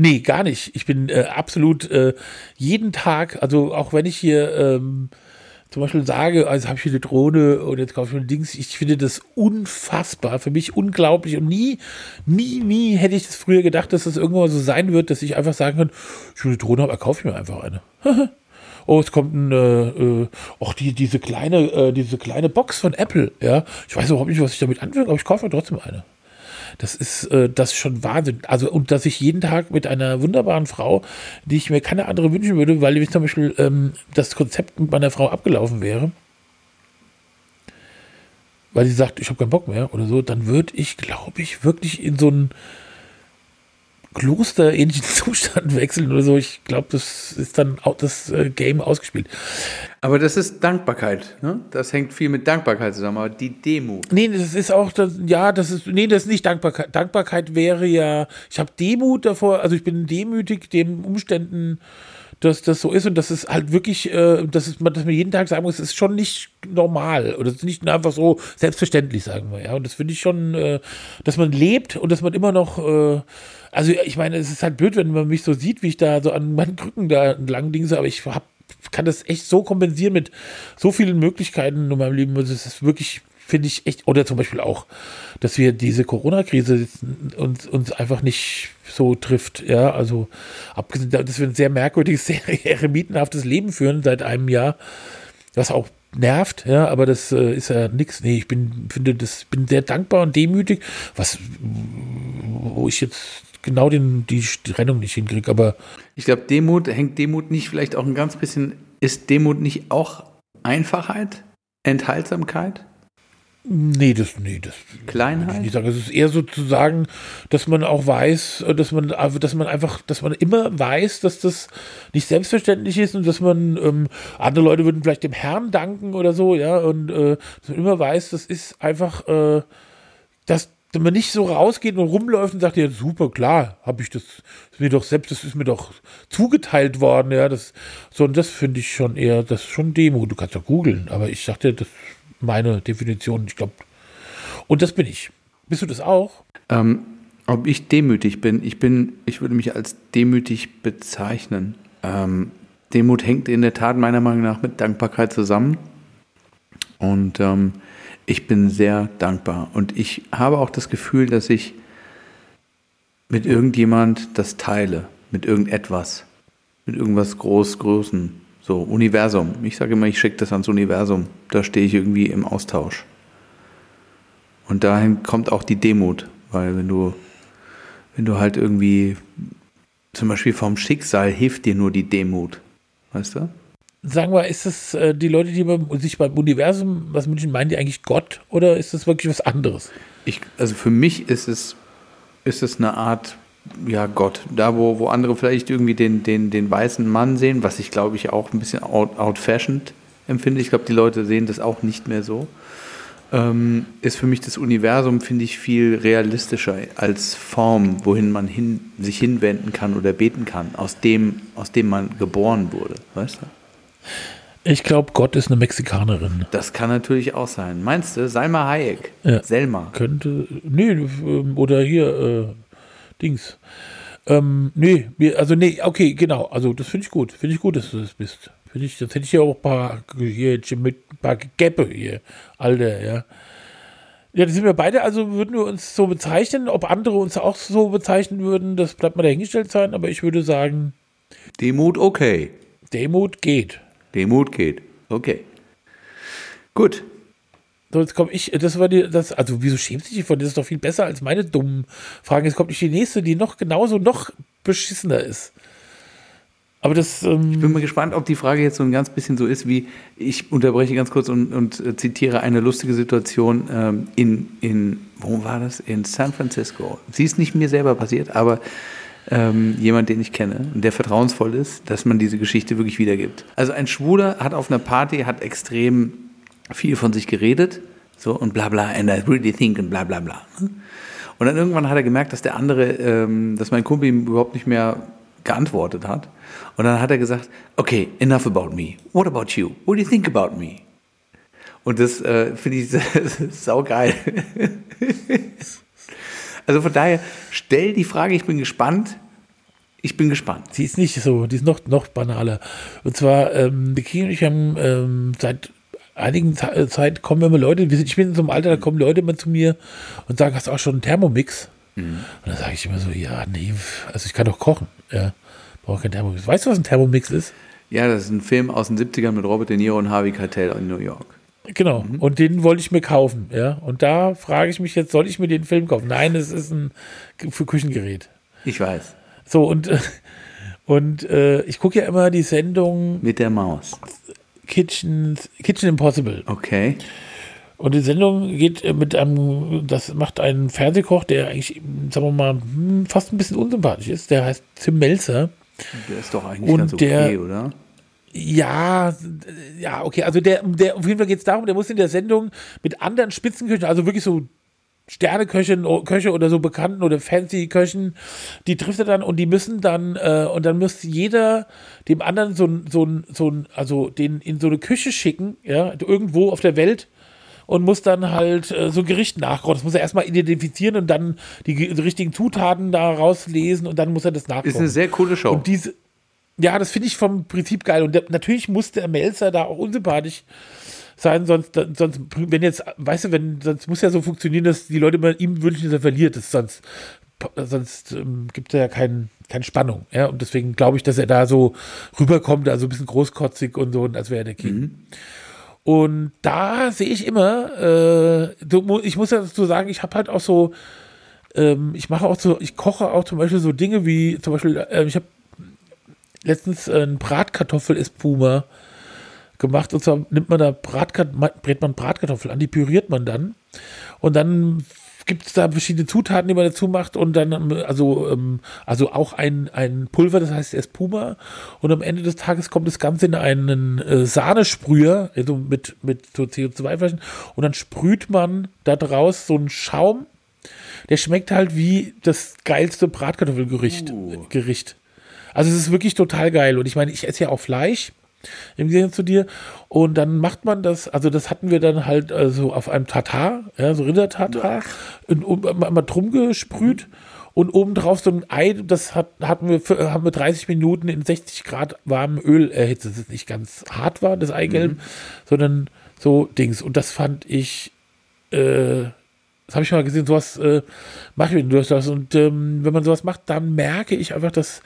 Nee, gar nicht. Ich bin äh, absolut äh, jeden Tag, also auch wenn ich hier ähm, zum Beispiel sage, also habe ich hier eine Drohne und jetzt kaufe ich mir ein Dings, ich finde das unfassbar, für mich unglaublich und nie, nie, nie hätte ich das früher gedacht, dass das irgendwann so sein wird, dass ich einfach sagen kann, ich will eine Drohne, aber kaufe ich mir einfach eine. Oh, es kommt ein, äh, äh, auch die, diese kleine, äh, diese kleine Box von Apple, ja. Ich weiß überhaupt nicht, was ich damit anfange, aber ich kaufe mir trotzdem eine. Das ist, äh, das ist schon Wahnsinn. Also, und dass ich jeden Tag mit einer wunderbaren Frau, die ich mir keine andere wünschen würde, weil nämlich zum Beispiel ähm, das Konzept mit meiner Frau abgelaufen wäre. weil sie sagt, ich habe keinen Bock mehr oder so, dann würde ich, glaube ich, wirklich in so ein Kloster-ähnlichen Zustand wechseln oder so. Ich glaube, das ist dann auch das äh, Game ausgespielt. Aber das ist Dankbarkeit, ne? Das hängt viel mit Dankbarkeit zusammen, aber die Demut. Nee, das ist auch, das, ja, das ist, nee, das ist nicht Dankbarkeit. Dankbarkeit wäre ja, ich habe Demut davor, also ich bin demütig den Umständen, dass das so ist und das ist halt wirklich, äh, dass, ist, dass man jeden Tag sagen muss, es ist schon nicht normal oder es ist nicht einfach so selbstverständlich, sagen wir, ja. Und das finde ich schon, äh, dass man lebt und dass man immer noch, äh, also ich meine, es ist halt blöd, wenn man mich so sieht, wie ich da so an meinen Krücken da entlang dingse, aber ich hab, kann das echt so kompensieren mit so vielen Möglichkeiten in meinem Leben. Also es ist wirklich, finde ich echt, oder zum Beispiel auch, dass wir diese Corona-Krise uns, uns einfach nicht so trifft. Ja, also abgesehen, dass wir ein sehr merkwürdiges, sehr eremitenhaftes Leben führen seit einem Jahr, was auch nervt, ja, aber das äh, ist ja nichts. Nee, ich bin, finde das, bin sehr dankbar und demütig, was, wo ich jetzt genau den, die Trennung nicht hinkriege, aber. Ich glaube, Demut, hängt Demut nicht vielleicht auch ein ganz bisschen, ist Demut nicht auch Einfachheit? Enthaltsamkeit? Nee, das, nee, das. Kleinheit? Ich sagen. Es ist eher so zu sagen, dass man auch weiß, dass man, dass man einfach, dass man immer weiß, dass das nicht selbstverständlich ist und dass man, ähm, andere Leute würden vielleicht dem Herrn danken oder so, ja, und äh, dass man immer weiß, das ist einfach, äh, dass wenn man nicht so rausgeht und rumläuft und sagt, ja, super, klar, habe ich das, ist mir doch selbst, das ist mir doch zugeteilt worden, ja, das, so, und das finde ich schon eher, das ist schon Demo. Du kannst ja googeln, aber ich sagte, das meine Definition, ich glaube, und das bin ich. Bist du das auch? Ähm, ob ich demütig bin, ich bin, ich würde mich als demütig bezeichnen. Ähm, Demut hängt in der Tat meiner Meinung nach mit Dankbarkeit zusammen. Und ähm, ich bin sehr dankbar. Und ich habe auch das Gefühl, dass ich mit irgendjemand das teile, mit irgendetwas, mit irgendwas groß, Großen, so Universum. Ich sage immer, ich schicke das ans Universum. Da stehe ich irgendwie im Austausch. Und dahin kommt auch die Demut, weil wenn du, wenn du halt irgendwie, zum Beispiel vom Schicksal hilft dir nur die Demut, weißt du? sagen wir, ist es äh, die Leute, die beim, sich beim Universum, was München meinen, die eigentlich Gott oder ist das wirklich was anderes? Ich, also für mich ist es, ist es eine Art, ja, Gott. Da, wo, wo andere vielleicht irgendwie den, den, den weißen Mann sehen, was ich glaube ich auch ein bisschen out-fashioned empfinde. Ich glaube, die Leute sehen das auch nicht mehr so. Ähm, ist für mich das Universum, finde ich, viel realistischer als Form, wohin man hin, sich hinwenden kann oder beten kann, aus dem, aus dem man geboren wurde. Weißt du? Ich glaube, Gott ist eine Mexikanerin. Das kann natürlich auch sein. Meinst du, Salma Hayek? Ja. Selma? Könnte, nee, ähm, oder hier, äh, Dings. Ähm, nee, also nee, okay, genau. Also das finde ich gut. Finde ich gut, dass du das bist. Finde ich, das hätte ich ja auch ein paar, hier, mit ein paar Gäppe hier. Alter, ja. Ja, das sind wir beide, also würden wir uns so bezeichnen. Ob andere uns auch so bezeichnen würden, das bleibt mal dahingestellt sein, aber ich würde sagen. Demut okay. Demut geht. Demut geht. Okay. Gut. So, jetzt komme ich, das war die, das, also wieso schämt sich von? Das ist doch viel besser als meine dummen Fragen. Jetzt kommt nicht die nächste, die noch genauso noch beschissener ist. Aber das. Ähm ich bin mal gespannt, ob die Frage jetzt so ein ganz bisschen so ist, wie ich unterbreche ganz kurz und, und äh, zitiere eine lustige Situation ähm, in, in, wo war das? In San Francisco. Sie ist nicht mir selber passiert, aber ähm, jemand, den ich kenne und der vertrauensvoll ist, dass man diese Geschichte wirklich wiedergibt. Also ein Schwuler hat auf einer Party, hat extrem viel von sich geredet, so und bla bla, and I really think und bla bla bla. Und dann irgendwann hat er gemerkt, dass der andere, ähm, dass mein Kumpel ihm überhaupt nicht mehr geantwortet hat. Und dann hat er gesagt, okay, enough about me. What about you? What do you think about me? Und das äh, finde ich saugeil. Also von daher, stell die Frage, ich bin gespannt. Ich bin gespannt. Sie ist nicht so, die ist noch, noch banaler. Und zwar, ähm, die Kiel und ich haben ähm, seit einigen äh, Zeit kommen immer Leute, ich bin in so einem Alter, da kommen Leute immer zu mir und sagen, hast du auch schon einen Thermomix? Mhm. Und dann sage ich immer so, ja, nee, also ich kann doch kochen. Ja, brauche keinen Thermomix. Weißt du, was ein Thermomix ist? Ja, das ist ein Film aus den 70ern mit Robert De Niro und Harvey Keitel in New York. Genau, mhm. und den wollte ich mir kaufen, ja. Und da frage ich mich jetzt, soll ich mir den Film kaufen? Nein, es ist ein für Küchengerät. Ich weiß. So, und, und äh, ich gucke ja immer die Sendung mit der Maus. Kitchen, Kitchen Impossible. Okay. Und die Sendung geht äh, mit einem, das macht ein Fernsehkoch, der eigentlich, sagen wir mal, hm, fast ein bisschen unsympathisch ist. Der heißt Tim Melzer. Der ist doch eigentlich Und ganz okay, der- oder? Ja, ja, okay. Also der, der auf jeden Fall geht es darum, der muss in der Sendung mit anderen Spitzenköchen, also wirklich so Sterneköchen, o- Köche oder so bekannten oder fancy Köchen, die trifft er dann und die müssen dann, äh, und dann muss jeder dem anderen so ein, so ein, so ein, also den in so eine Küche schicken, ja, irgendwo auf der Welt und muss dann halt äh, so ein Gericht nachkochen. Das muss er erstmal identifizieren und dann die, die richtigen Zutaten da rauslesen und dann muss er das nachkochen. Ist eine sehr coole Show. Und diese, ja, das finde ich vom Prinzip geil. Und der, natürlich muss der Melzer da auch unsympathisch sein, sonst, sonst, wenn jetzt, weißt du, wenn, sonst muss ja so funktionieren, dass die Leute immer ihm wünschen, dass er verliert. Das, sonst sonst ähm, gibt es ja kein, keine Spannung. Ja? Und deswegen glaube ich, dass er da so rüberkommt, also ein bisschen großkotzig und so, und als wäre er der King. Und da sehe ich immer, äh, ich muss ja dazu sagen, ich habe halt auch so, ähm, ich mache auch so, ich koche auch zum Beispiel so Dinge wie, zum Beispiel, äh, ich habe letztens einen Bratkartoffel-Espuma gemacht und zwar nimmt man da Bratkat brät man Bratkartoffel an, die püriert man dann und dann gibt es da verschiedene Zutaten, die man dazu macht und dann, ähm, also, ähm, also auch ein, ein Pulver, das heißt Espuma und am Ende des Tages kommt das Ganze in einen äh, Sahnesprüher, also mit, mit so CO2-Flächen und dann sprüht man da draus so einen Schaum, der schmeckt halt wie das geilste Bratkartoffelgericht. Uh. Gericht. Also es ist wirklich total geil. Und ich meine, ich esse ja auch Fleisch im Gegensatz zu dir. Und dann macht man das, also das hatten wir dann halt äh, so auf einem Tatar, ja, so Rindertatar, mal drum gesprüht. Und obendrauf so ein Ei, das hat, hatten wir für, haben wir 30 Minuten in 60 Grad warmem Öl erhitzt. Das ist nicht ganz hart war, das Eigelb, sondern so Dings. Und das fand ich, äh, das habe ich mal gesehen, sowas äh, mache ich durch das. Und ähm, wenn man sowas macht, dann merke ich einfach, dass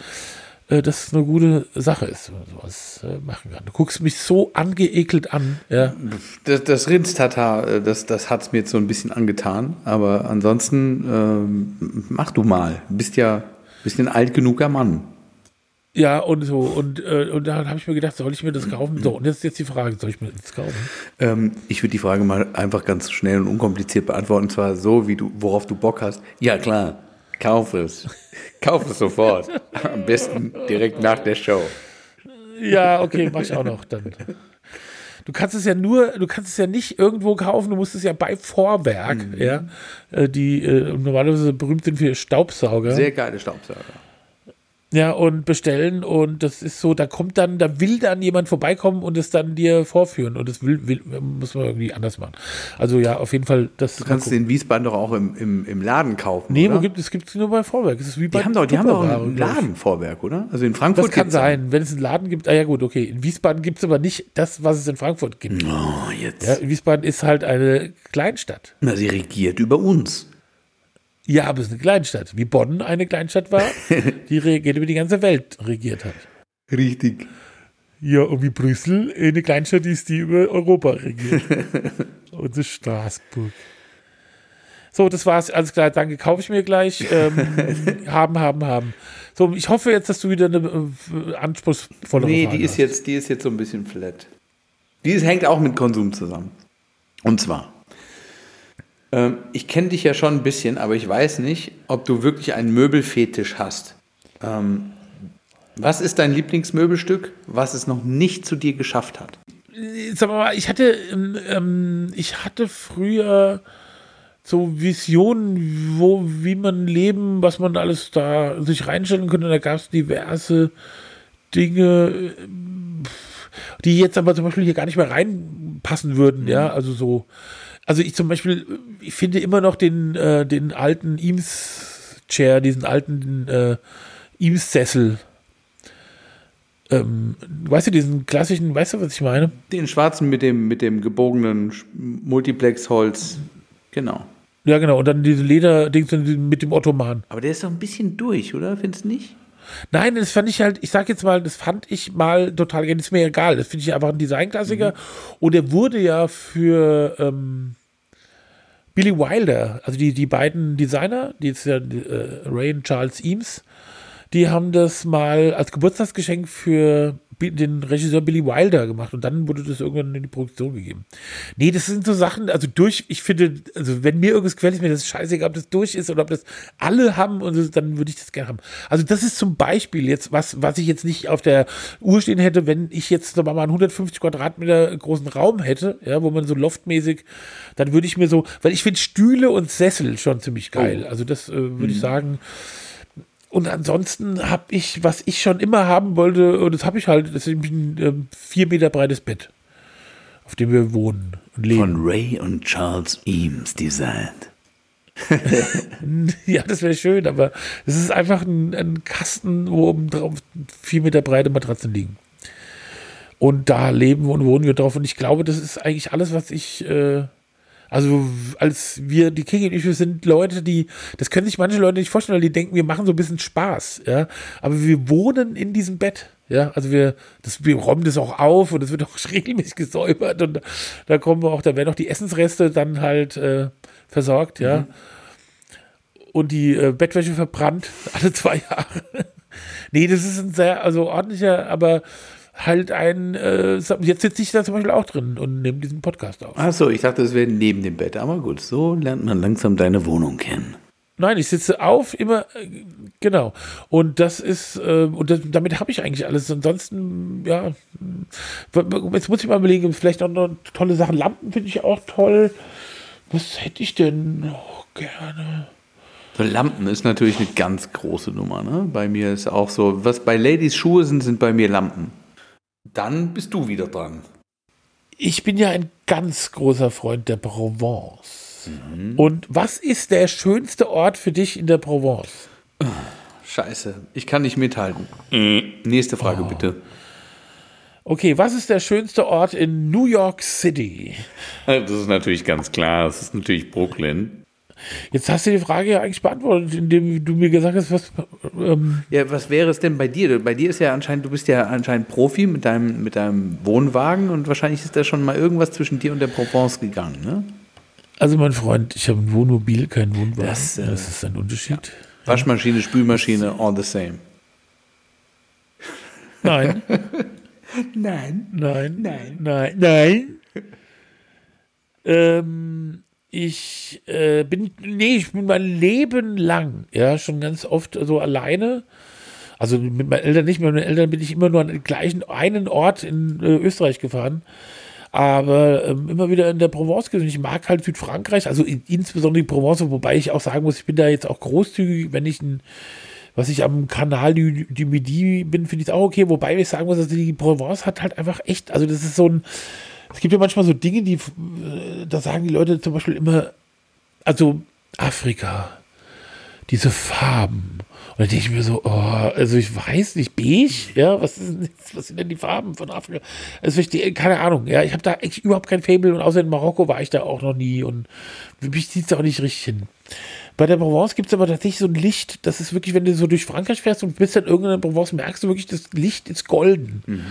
äh, das eine gute Sache ist, wenn man sowas äh, machen kann. Du guckst mich so angeekelt an. Ja. Das, das Rindstatar, äh, das, das hat es mir jetzt so ein bisschen angetan. Aber ansonsten, ähm, mach du mal. Du bist ja bist ein alt genuger Mann. Ja, und so. Und, äh, und da habe ich mir gedacht, soll ich mir das kaufen? So, und jetzt ist jetzt die Frage, soll ich mir das kaufen? Ähm, ich würde die Frage mal einfach ganz schnell und unkompliziert beantworten. Und zwar so, wie du, worauf du Bock hast. Ja, klar. Kauf es. Kauf es sofort. Am besten direkt nach der Show. Ja, okay, mach ich auch noch dann. Du kannst es ja nur, du kannst es ja nicht irgendwo kaufen, du musst es ja bei Vorwerk, ja, äh, die äh, normalerweise berühmt sind für Staubsauger. Sehr geile Staubsauger. Ja, und bestellen und das ist so, da kommt dann, da will dann jemand vorbeikommen und es dann dir vorführen und das will, will muss man irgendwie anders machen. Also ja, auf jeden Fall, das Du kannst den Wiesbaden doch auch im, im, im Laden kaufen. Nee, oder? wo gibt es gibt es nur bei Vorwerk. Es ist wie bei die haben doch, die haben doch einen glaub ich. Ladenvorwerk, oder? Also in Frankfurt Das kann gibt's sein, wenn es einen Laden gibt. Ah ja gut, okay. In Wiesbaden gibt es aber nicht das, was es in Frankfurt gibt. Oh, jetzt. Ja, Wiesbaden ist halt eine Kleinstadt. Na, sie regiert über uns. Ja, aber es ist eine Kleinstadt. Wie Bonn eine Kleinstadt war, die regiert über die ganze Welt regiert hat. Richtig. Ja, und wie Brüssel eine Kleinstadt ist, die über Europa regiert. und das Straßburg. So, das war's. Alles klar, danke. Kaufe ich mir gleich. Ähm, haben, haben, haben. So, ich hoffe jetzt, dass du wieder eine äh, anspruchsvollere Nee, Frage die ist, hast. jetzt, die ist jetzt so ein bisschen flat. Die ist, hängt auch mit Konsum zusammen. Und zwar, ähm, ich kenne dich ja schon ein bisschen, aber ich weiß nicht, ob du wirklich einen Möbelfetisch hast. Ähm, was ist dein Lieblingsmöbelstück, was es noch nicht zu dir geschafft hat? Sag mal, ich hatte, ähm, ähm, ich hatte früher so Visionen, wo, wie man leben, was man alles da sich reinstellen könnte. Da gab es diverse Dinge, ähm, die jetzt aber zum Beispiel hier gar nicht mehr reinpassen würden, ja, also so. Also ich zum Beispiel, ich finde immer noch den, äh, den alten Eames-Chair, diesen alten äh, Eames-Sessel. Ähm, weißt du, diesen klassischen, weißt du, was ich meine? Den schwarzen mit dem, mit dem gebogenen Multiplex-Holz. Genau. Ja, genau. Und dann diese Lederdings mit dem Ottoman. Aber der ist doch ein bisschen durch, oder? Findest du nicht? Nein, das fand ich halt, ich sag jetzt mal, das fand ich mal total ist mir egal. Das finde ich einfach ein Designklassiker. Und er wurde ja für ähm, Billy Wilder, also die, die beiden Designer, die ist ja äh, Ray und Charles Eames, die haben das mal als Geburtstagsgeschenk für den Regisseur Billy Wilder gemacht und dann wurde das irgendwann in die Produktion gegeben. Nee, das sind so Sachen, also durch, ich finde, also wenn mir irgendwas gefällt, ist mir das scheißegal, ob das durch ist oder ob das alle haben und so, dann würde ich das gerne haben. Also das ist zum Beispiel jetzt was, was ich jetzt nicht auf der Uhr stehen hätte, wenn ich jetzt mal einen 150 Quadratmeter großen Raum hätte, ja, wo man so loftmäßig, dann würde ich mir so, weil ich finde Stühle und Sessel schon ziemlich geil. Oh. Also das äh, würde mhm. ich sagen, und ansonsten habe ich, was ich schon immer haben wollte, und das habe ich halt, das ist ein äh, vier Meter breites Bett, auf dem wir wohnen und leben. Von Ray und Charles Eames designt. ja, das wäre schön, aber es ist einfach ein, ein, Kasten, wo oben drauf vier Meter breite Matratzen liegen. Und da leben und wohnen wir drauf. Und ich glaube, das ist eigentlich alles, was ich äh, also als wir, die Kegel-Issues sind Leute, die, das können sich manche Leute nicht vorstellen, weil die denken, wir machen so ein bisschen Spaß, ja. Aber wir wohnen in diesem Bett. Ja, also wir, das, wir räumen das auch auf und es wird auch regelmäßig gesäubert und da kommen wir auch, da werden auch die Essensreste dann halt äh, versorgt, ja. Mhm. Und die äh, Bettwäsche verbrannt alle zwei Jahre. nee, das ist ein sehr, also ordentlicher, aber halt ein, äh, jetzt sitze ich da zum Beispiel auch drin und nehme diesen Podcast auf. Achso, ich dachte, es wäre neben dem Bett. Aber gut, so lernt man langsam deine Wohnung kennen. Nein, ich sitze auf, immer, äh, genau. Und das ist, äh, und das, damit habe ich eigentlich alles. Ansonsten, ja, jetzt muss ich mal überlegen, vielleicht auch noch tolle Sachen. Lampen finde ich auch toll. Was hätte ich denn noch gerne? So Lampen ist natürlich eine ganz große Nummer. Ne? Bei mir ist auch so, was bei Ladies Schuhe sind, sind bei mir Lampen. Dann bist du wieder dran. Ich bin ja ein ganz großer Freund der Provence. Mhm. Und was ist der schönste Ort für dich in der Provence? Scheiße, ich kann nicht mithalten. Mhm. Nächste Frage oh. bitte. Okay, was ist der schönste Ort in New York City? Das ist natürlich ganz klar, das ist natürlich Brooklyn. Jetzt hast du die Frage ja eigentlich beantwortet, indem du mir gesagt hast, was. Ähm ja, was wäre es denn bei dir? Bei dir ist ja anscheinend, du bist ja anscheinend Profi mit deinem, mit deinem Wohnwagen und wahrscheinlich ist da schon mal irgendwas zwischen dir und der Provence gegangen, ne? Also, mein Freund, ich habe ein Wohnmobil, kein Wohnwagen. Das, äh, das ist ein Unterschied. Ja. Waschmaschine, Spülmaschine, all the same. Nein. nein. Nein. Nein. Nein. Nein. ähm ich äh, bin, nee, ich bin mein Leben lang, ja, schon ganz oft so alleine. Also mit meinen Eltern nicht, mit meinen Eltern bin ich immer nur an den gleichen einen Ort in äh, Österreich gefahren. Aber ähm, immer wieder in der Provence gewesen. Ich mag halt Südfrankreich, also in, insbesondere die Provence, wobei ich auch sagen muss, ich bin da jetzt auch großzügig, wenn ich ein, was ich am Kanal du, du Midi bin, finde ich es auch okay. Wobei ich sagen muss, also die Provence hat halt einfach echt, also das ist so ein, es gibt ja manchmal so Dinge, die, äh, da sagen die Leute zum Beispiel immer, also Afrika, diese Farben. Und dann denke ich mir so, oh, also ich weiß nicht, beige, ja, was, ist, was sind denn die Farben von Afrika? Also ich, keine Ahnung, ja, ich habe da echt überhaupt kein Fable und außer in Marokko war ich da auch noch nie und mich zieht es auch nicht richtig hin. Bei der Provence gibt es aber tatsächlich so ein Licht, das ist wirklich, wenn du so durch Frankreich fährst und bist dann irgendeiner Provence, merkst du wirklich, das Licht ist golden. Mhm.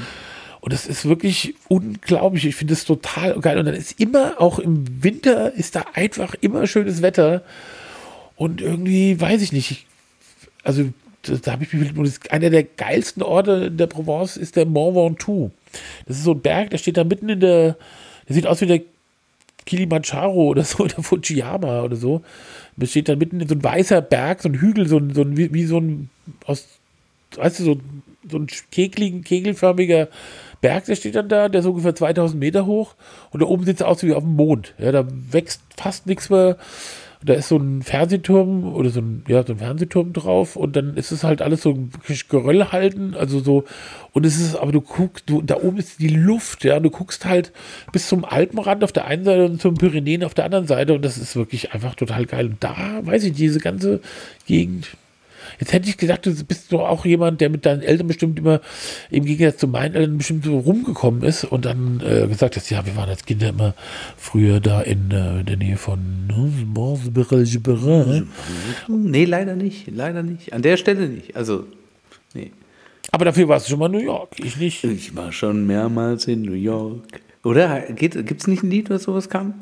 Und das ist wirklich unglaublich. Ich finde es total geil. Und dann ist immer, auch im Winter, ist da einfach immer schönes Wetter. Und irgendwie, weiß ich nicht, ich, also da, da habe ich mich, einer der geilsten Orte der Provence ist der Mont Ventoux. Das ist so ein Berg, der steht da mitten in der, der sieht aus wie der Kilimanjaro oder so, oder Fujiyama oder so. Das steht da mitten in so ein weißer Berg, so ein Hügel, so ein, so ein wie, wie so ein, aus, weißt du, so, so ein kegeligen, kegelförmiger Berg, der steht dann da, der ist ungefähr 2000 Meter hoch und da oben sieht es aus wie auf dem Mond. Ja, da wächst fast nichts mehr. Da ist so ein Fernsehturm oder so ein, ja, so ein Fernsehturm drauf und dann ist es halt alles so ein Geröll halten, also so, und es ist, aber du guckst, du, da oben ist die Luft, ja, und du guckst halt bis zum Alpenrand auf der einen Seite und zum Pyrenäen auf der anderen Seite und das ist wirklich einfach total geil. Und da, weiß ich, diese ganze Gegend, Jetzt hätte ich gedacht, du bist doch auch jemand, der mit deinen Eltern bestimmt immer im Gegensatz zu meinen Eltern bestimmt so rumgekommen ist und dann äh, gesagt hast, ja, wir waren als Kinder immer früher da in äh, der Nähe von ne, Nee, leider nicht, leider nicht. An der Stelle nicht. Also, nee. Aber dafür warst du schon mal in New York, ich nicht. Ich war schon mehrmals in New York. Oder gibt es nicht ein Lied, was sowas kam?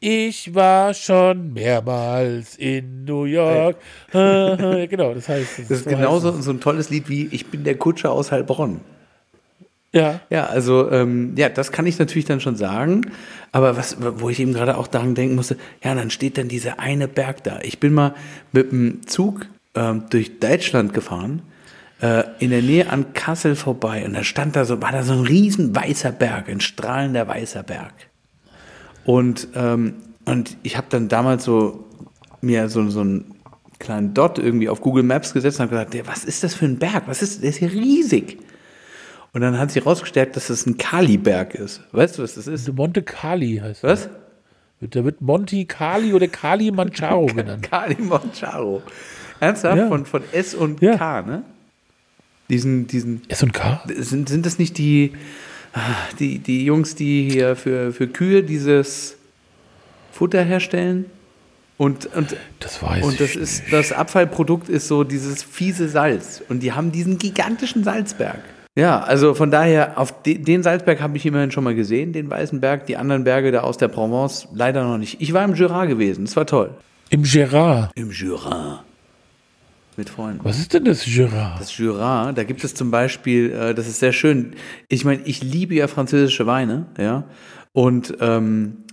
Ich war schon mehrmals in New York. genau, das heißt. Das, das ist genauso so ein tolles Lied wie Ich bin der Kutscher aus Heilbronn. Ja. Ja, also ähm, ja, das kann ich natürlich dann schon sagen. Aber was, wo ich eben gerade auch daran denken musste, ja, dann steht dann dieser eine Berg da. Ich bin mal mit dem Zug ähm, durch Deutschland gefahren, äh, in der Nähe an Kassel vorbei. Und da stand da so, war da so ein riesen weißer Berg, ein strahlender weißer Berg. Und, ähm, und ich habe dann damals so mir so, so einen kleinen Dot irgendwie auf Google Maps gesetzt und habe gesagt, was ist das für ein Berg? Was ist, der ist hier riesig. Und dann hat sich herausgestellt, dass es ein Kaliberg ist. Weißt du, was das ist? Monte Cali heißt Was? der. Der wird Monte Cali oder Cali Mancharo genannt. Kalimanjaro. Ernsthaft? Ja. Von, von S und Ja. K, ne? Diesen, diesen, S und K? sind, sind das nicht die, die, die Jungs, die hier für, für Kühe dieses Futter herstellen? Und, und, Das weiß und ich. das ist, das Abfallprodukt ist so dieses fiese Salz. Und die haben diesen gigantischen Salzberg. Ja, also von daher, auf de, den Salzberg habe ich immerhin schon mal gesehen, den weißen Berg, die anderen Berge da aus der Provence leider noch nicht. Ich war im Jura gewesen, es war toll. Im Gérard. Im Jura. Mit Freunden. Was ist denn das Gérard? Das Jura, da gibt es zum Beispiel, äh, das ist sehr schön. Ich meine, ich liebe ja französische Weine, ja. Und ähm,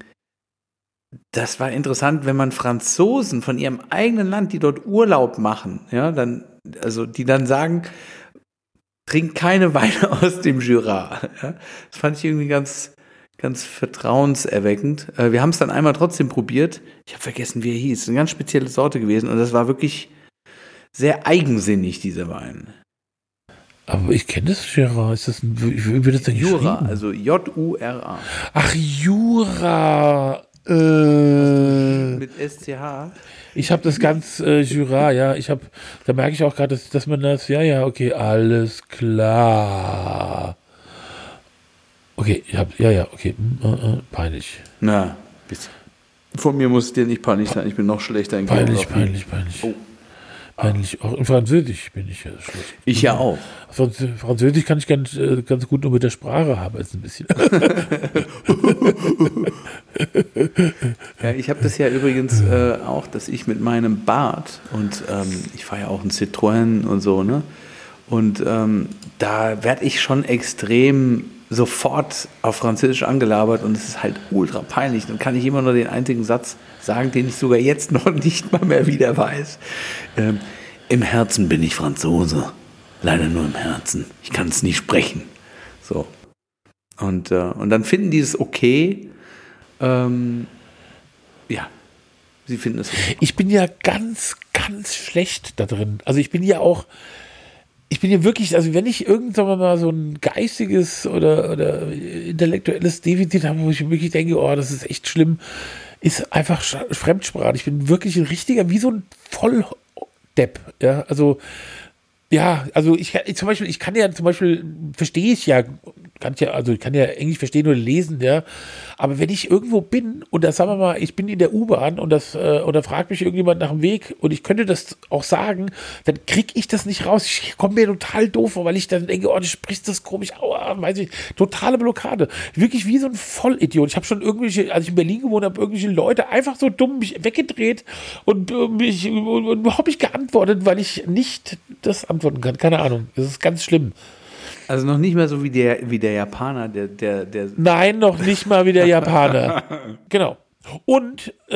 das war interessant, wenn man Franzosen von ihrem eigenen Land, die dort Urlaub machen, ja, dann, also die dann sagen, trink keine Weine aus dem Jura. Ja. Das fand ich irgendwie ganz, ganz vertrauenserweckend. Äh, wir haben es dann einmal trotzdem probiert. Ich habe vergessen, wie er hieß. Eine ganz spezielle Sorte gewesen und das war wirklich sehr eigensinnig, dieser Wein. Aber ich kenne das Gérard. Ist das ein, wie wird das denn Jura, geschrieben? also J-U-R-A. Ach, Jura. Äh, Mit SCH. ich habe das ganz äh, Jura, ja. Ich habe, da merke ich auch gerade, dass, dass man das, ja, ja, okay, alles klar. Okay, ich hab, ja, ja, okay, hm, äh, äh, peinlich. Na, bisschen. Von mir muss es dir nicht peinlich sein, ich bin noch schlechter in Peinlich, Geografie. peinlich, peinlich. Oh. Peinlich. Auch in Französisch bin ich ja schlecht. Ich ja auch. Sonst, Französisch kann ich ganz, äh, ganz gut nur mit der Sprache haben, jetzt ein bisschen. Ja, ich habe das ja übrigens äh, auch, dass ich mit meinem Bart und ähm, ich fahre ja auch ein Citroën und so, ne? Und ähm, da werde ich schon extrem sofort auf Französisch angelabert und es ist halt ultra peinlich. Dann kann ich immer nur den einzigen Satz sagen, den ich sogar jetzt noch nicht mal mehr wieder weiß. Ähm, Im Herzen bin ich Franzose. Leider nur im Herzen. Ich kann es nicht sprechen. So. Und, äh, und dann finden die es okay. Ähm, ja, sie finden es okay. Ich bin ja ganz, ganz schlecht da drin. Also ich bin ja auch, ich bin ja wirklich, also wenn ich irgendwann mal so ein geistiges oder, oder intellektuelles Defizit habe, wo ich wirklich denke, oh, das ist echt schlimm, ist einfach Fremdsprache. Ich bin wirklich ein richtiger, wie so ein Volldepp. Ja, also ja, also ich, ich zum Beispiel, ich kann ja zum Beispiel, verstehe ich ja, kann ja, also ich kann ja Englisch verstehen oder lesen, ja. Aber wenn ich irgendwo bin und da sagen wir mal, ich bin in der U-Bahn und das, äh, und da fragt mich irgendjemand nach dem Weg und ich könnte das auch sagen, dann kriege ich das nicht raus. Ich komme mir total doof vor, weil ich dann denke, oh, du sprichst das komisch, aua, weiß ich, totale Blockade. Wirklich wie so ein Vollidiot. Ich habe schon irgendwelche, als ich in Berlin gewohnt habe, irgendwelche Leute einfach so dumm mich weggedreht und äh, mich und überhaupt nicht geantwortet, weil ich nicht das antworten kann. Keine Ahnung. Das ist ganz schlimm. Also noch nicht mehr so wie der, wie der Japaner, der, der, der Nein, noch nicht mal wie der Japaner. genau. Und, äh,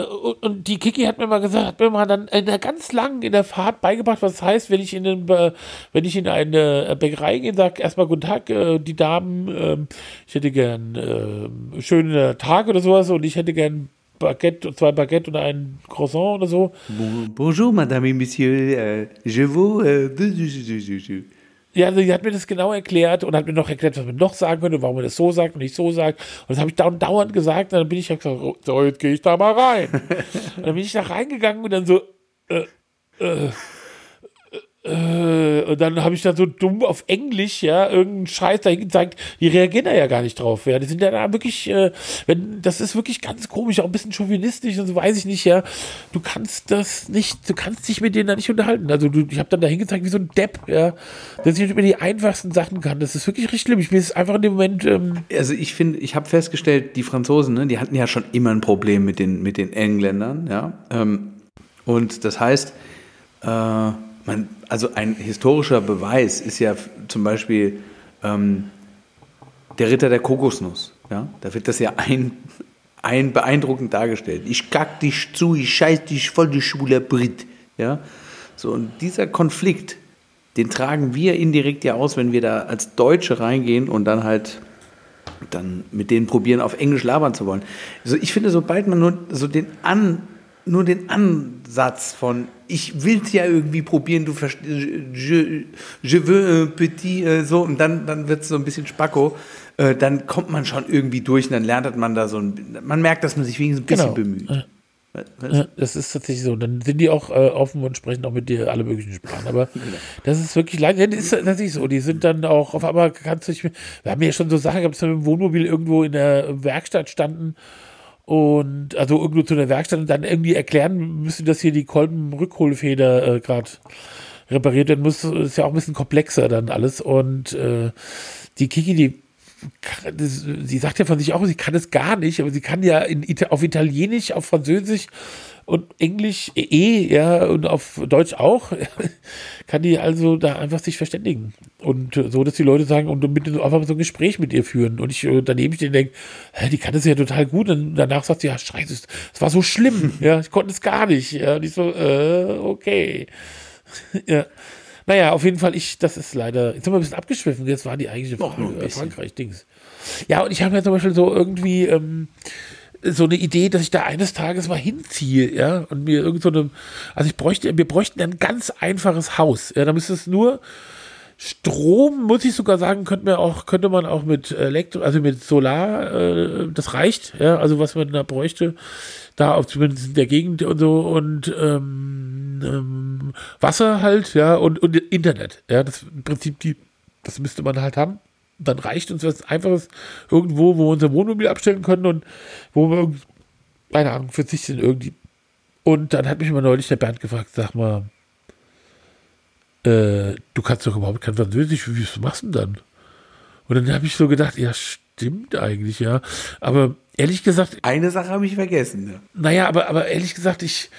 äh, und- und die Kiki hat mir mal gesagt, hat mir mal dann in der ganz lang in der Fahrt beigebracht, was heißt, wenn ich in, den, Be- wenn ich in eine Bäckerei gehe, sage erstmal Guten Tag, äh, die Damen, ähm, ich hätte gern äh, schönen Tag oder sowas und ich hätte gern Baguette, zwei Baguette und ein Croissant oder so. Bon- Bonjour, Madame et Monsieur, euh, je vous. Ja, also die hat mir das genau erklärt und hat mir noch erklärt, was man noch sagen könnte, warum man das so sagt und nicht so sagt. Und das habe ich dauernd, dauernd gesagt. Und dann bin ich ja gesagt, so, jetzt gehe ich da mal rein. und dann bin ich da reingegangen und dann so, äh, äh, äh, und dann habe ich dann so dumm auf Englisch, ja, irgendeinen Scheiß dahin gezeigt, die reagieren da ja gar nicht drauf. Ja. Die sind ja da wirklich, äh, wenn, das ist wirklich ganz komisch, auch ein bisschen chauvinistisch und so weiß ich nicht, ja. Du kannst das nicht, du kannst dich mit denen da nicht unterhalten. Also du, ich habe dann dahin gezeigt, wie so ein Depp, ja, der sich nicht über die einfachsten Sachen kann. Das ist wirklich richtig schlimm. Ich bin jetzt einfach in dem Moment, ähm, Also ich finde, ich habe festgestellt, die Franzosen, ne, die hatten ja schon immer ein Problem mit den, mit den Engländern, ja. Ähm, und das heißt, äh, man, also ein historischer Beweis ist ja zum Beispiel, ähm, der Ritter der Kokosnuss. Ja? Da wird das ja ein, ein beeindruckend dargestellt. Ich kack dich zu, ich scheiß dich voll, du schwuler Brit. Ja? So, und dieser Konflikt, den tragen wir indirekt ja aus, wenn wir da als Deutsche reingehen und dann halt dann mit denen probieren, auf Englisch labern zu wollen. Also ich finde, sobald man nur so den An, nur den Ansatz von ich will es ja irgendwie probieren, du verstehst, je, je veux un petit, äh, so, und dann, dann wird es so ein bisschen spacko, äh, dann kommt man schon irgendwie durch und dann lernt man da so ein, man merkt, dass man sich wenigstens ein bisschen Genau. bemüht. Ja. Das ist tatsächlich so. Dann sind die auch äh, offen und sprechen auch mit dir alle möglichen Sprachen. Aber das ist wirklich leider, das ist tatsächlich so. Die sind dann auch auf einmal kannst du nicht mehr. Wir haben ja schon so Sachen gehabt, dass wir im Wohnmobil irgendwo in der Werkstatt standen und also irgendwo zu der Werkstatt und dann irgendwie erklären müssen, dass hier die Kolben-Rückholfeder äh, gerade repariert werden muss. Ist ja auch ein bisschen komplexer dann alles. Und äh, die Kiki, die sie sagt ja von sich auch, sie kann es gar nicht, aber sie kann ja in, auf Italienisch, auf Französisch und Englisch eh, ja, und auf Deutsch auch, kann die also da einfach sich verständigen. Und so, dass die Leute sagen, und mit, einfach so ein Gespräch mit ihr führen. Und ich äh, daneben stehen denke, die kann das ja total gut. Und danach sagt sie, ja, scheiße, es war so schlimm, ja, ich konnte es gar nicht. Ja, und ich so, äh, okay. ja. Naja, auf jeden Fall, ich, das ist leider, jetzt sind wir ein bisschen abgeschwiffen, jetzt war die eigentliche Frage, äh. Frankreich-Dings. Ja, und ich habe ja zum Beispiel so irgendwie ähm, so eine Idee, dass ich da eines Tages mal hinziehe, ja, und mir irgend so eine, also ich bräuchte, wir bräuchten ein ganz einfaches Haus, ja, da müsste es nur Strom, muss ich sogar sagen, könnte man auch, könnte man auch mit Elektro, also mit Solar, äh, das reicht, ja, also was man da bräuchte, da auf zumindest in der Gegend und so und ähm, ähm, Wasser halt, ja, und, und Internet, ja, das im Prinzip die, das müsste man halt haben. Dann reicht uns was Einfaches irgendwo, wo wir unser Wohnmobil abstellen können und wo wir, keine Ahnung, verzichten irgendwie. Und dann hat mich mal neulich der Bernd gefragt, sag mal, äh, du kannst doch überhaupt kein Französisch, wie machst du denn dann? Und dann habe ich so gedacht, ja, stimmt eigentlich, ja. Aber ehrlich gesagt, Eine Sache habe ich vergessen. Ne? naja, aber, aber ehrlich gesagt, ich,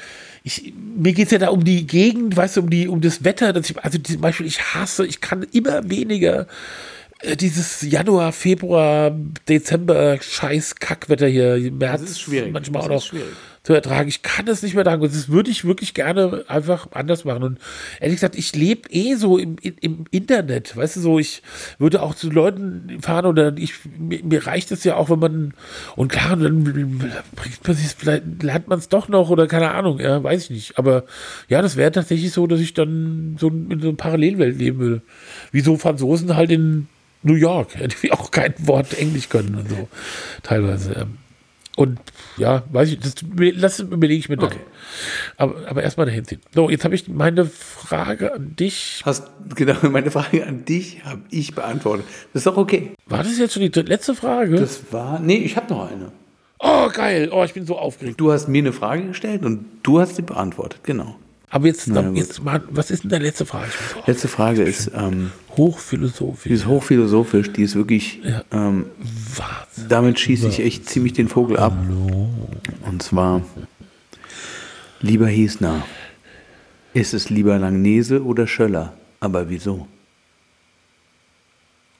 ich, mir geht es ja da um die Gegend, weißt du, um, die, um das Wetter. Dass ich, also zum Beispiel, ich hasse, ich kann immer weniger dieses Januar, Februar, Dezember, scheiß Kackwetter hier, März, Das ist schwierig. manchmal Das auch noch zu ertragen. Ich kann das nicht mehr sagen. Das würde ich wirklich gerne einfach anders machen. Und ehrlich gesagt, ich lebe eh so im, im, Internet. Weißt du, so, ich würde auch zu Leuten fahren oder ich, mir, mir reicht es ja auch, wenn man, und klar, dann bringt man sich, vielleicht lernt man es doch noch oder keine Ahnung, ja, weiß ich nicht. Aber ja, das wäre tatsächlich so, dass ich dann so in so einer Parallelwelt leben würde. Wie so Franzosen halt in New York, ja, die auch kein Wort Englisch können und so, teilweise. ähm. Und ja, weiß ich, das das überlege ich mir dann. Okay. Aber, aber erstmal dahin ziehen. So, jetzt habe ich meine Frage an dich. Hast, genau, meine Frage an dich habe ich beantwortet. Das ist doch okay. War das jetzt schon die letzte Frage? Das war, nee, ich habe noch eine. oh, geil. Oh, ich bin so aufgeregt. Du hast mir eine Frage gestellt und du hast sie beantwortet, genau. Aber jetzt, gut. jetzt mal, was ist denn deine letzte Frage? Bin so Letzte Frage ist, ähm, die hochphilosophisch. ist hochphilosophisch, die ist wirklich, Ja. ähm, damit schieße ich echt ziemlich den Vogel ab. Und zwar, lieber Hiesner, ist es lieber Langnese oder Schöller? Aber wieso?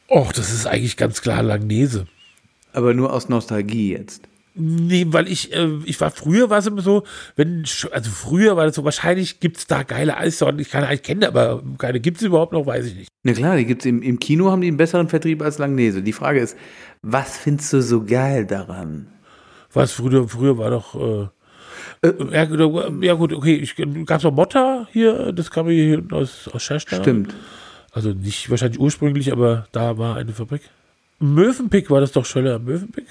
Och, das ist eigentlich ganz klar Langnese. Aber nur aus Nostalgie jetzt. Nee, weil ich, äh, ich war früher war es immer so, wenn, also früher war das so, wahrscheinlich gibt es da geile Eissorten, ich kann ich kenne aber keine, gibt es überhaupt noch, weiß ich nicht. Na klar, die gibt's im, im Kino haben die einen besseren Vertrieb als Langnese. Die Frage ist, was findest du so geil daran? Was früher, früher war doch, äh, ja, gut, ja gut, okay, ich, gab's noch Motta hier, das kam hier hinten aus, aus Scherstein. Stimmt. Also nicht wahrscheinlich ursprünglich, aber da war eine Fabrik. Mövenpick war das doch Schöller, Mövenpick?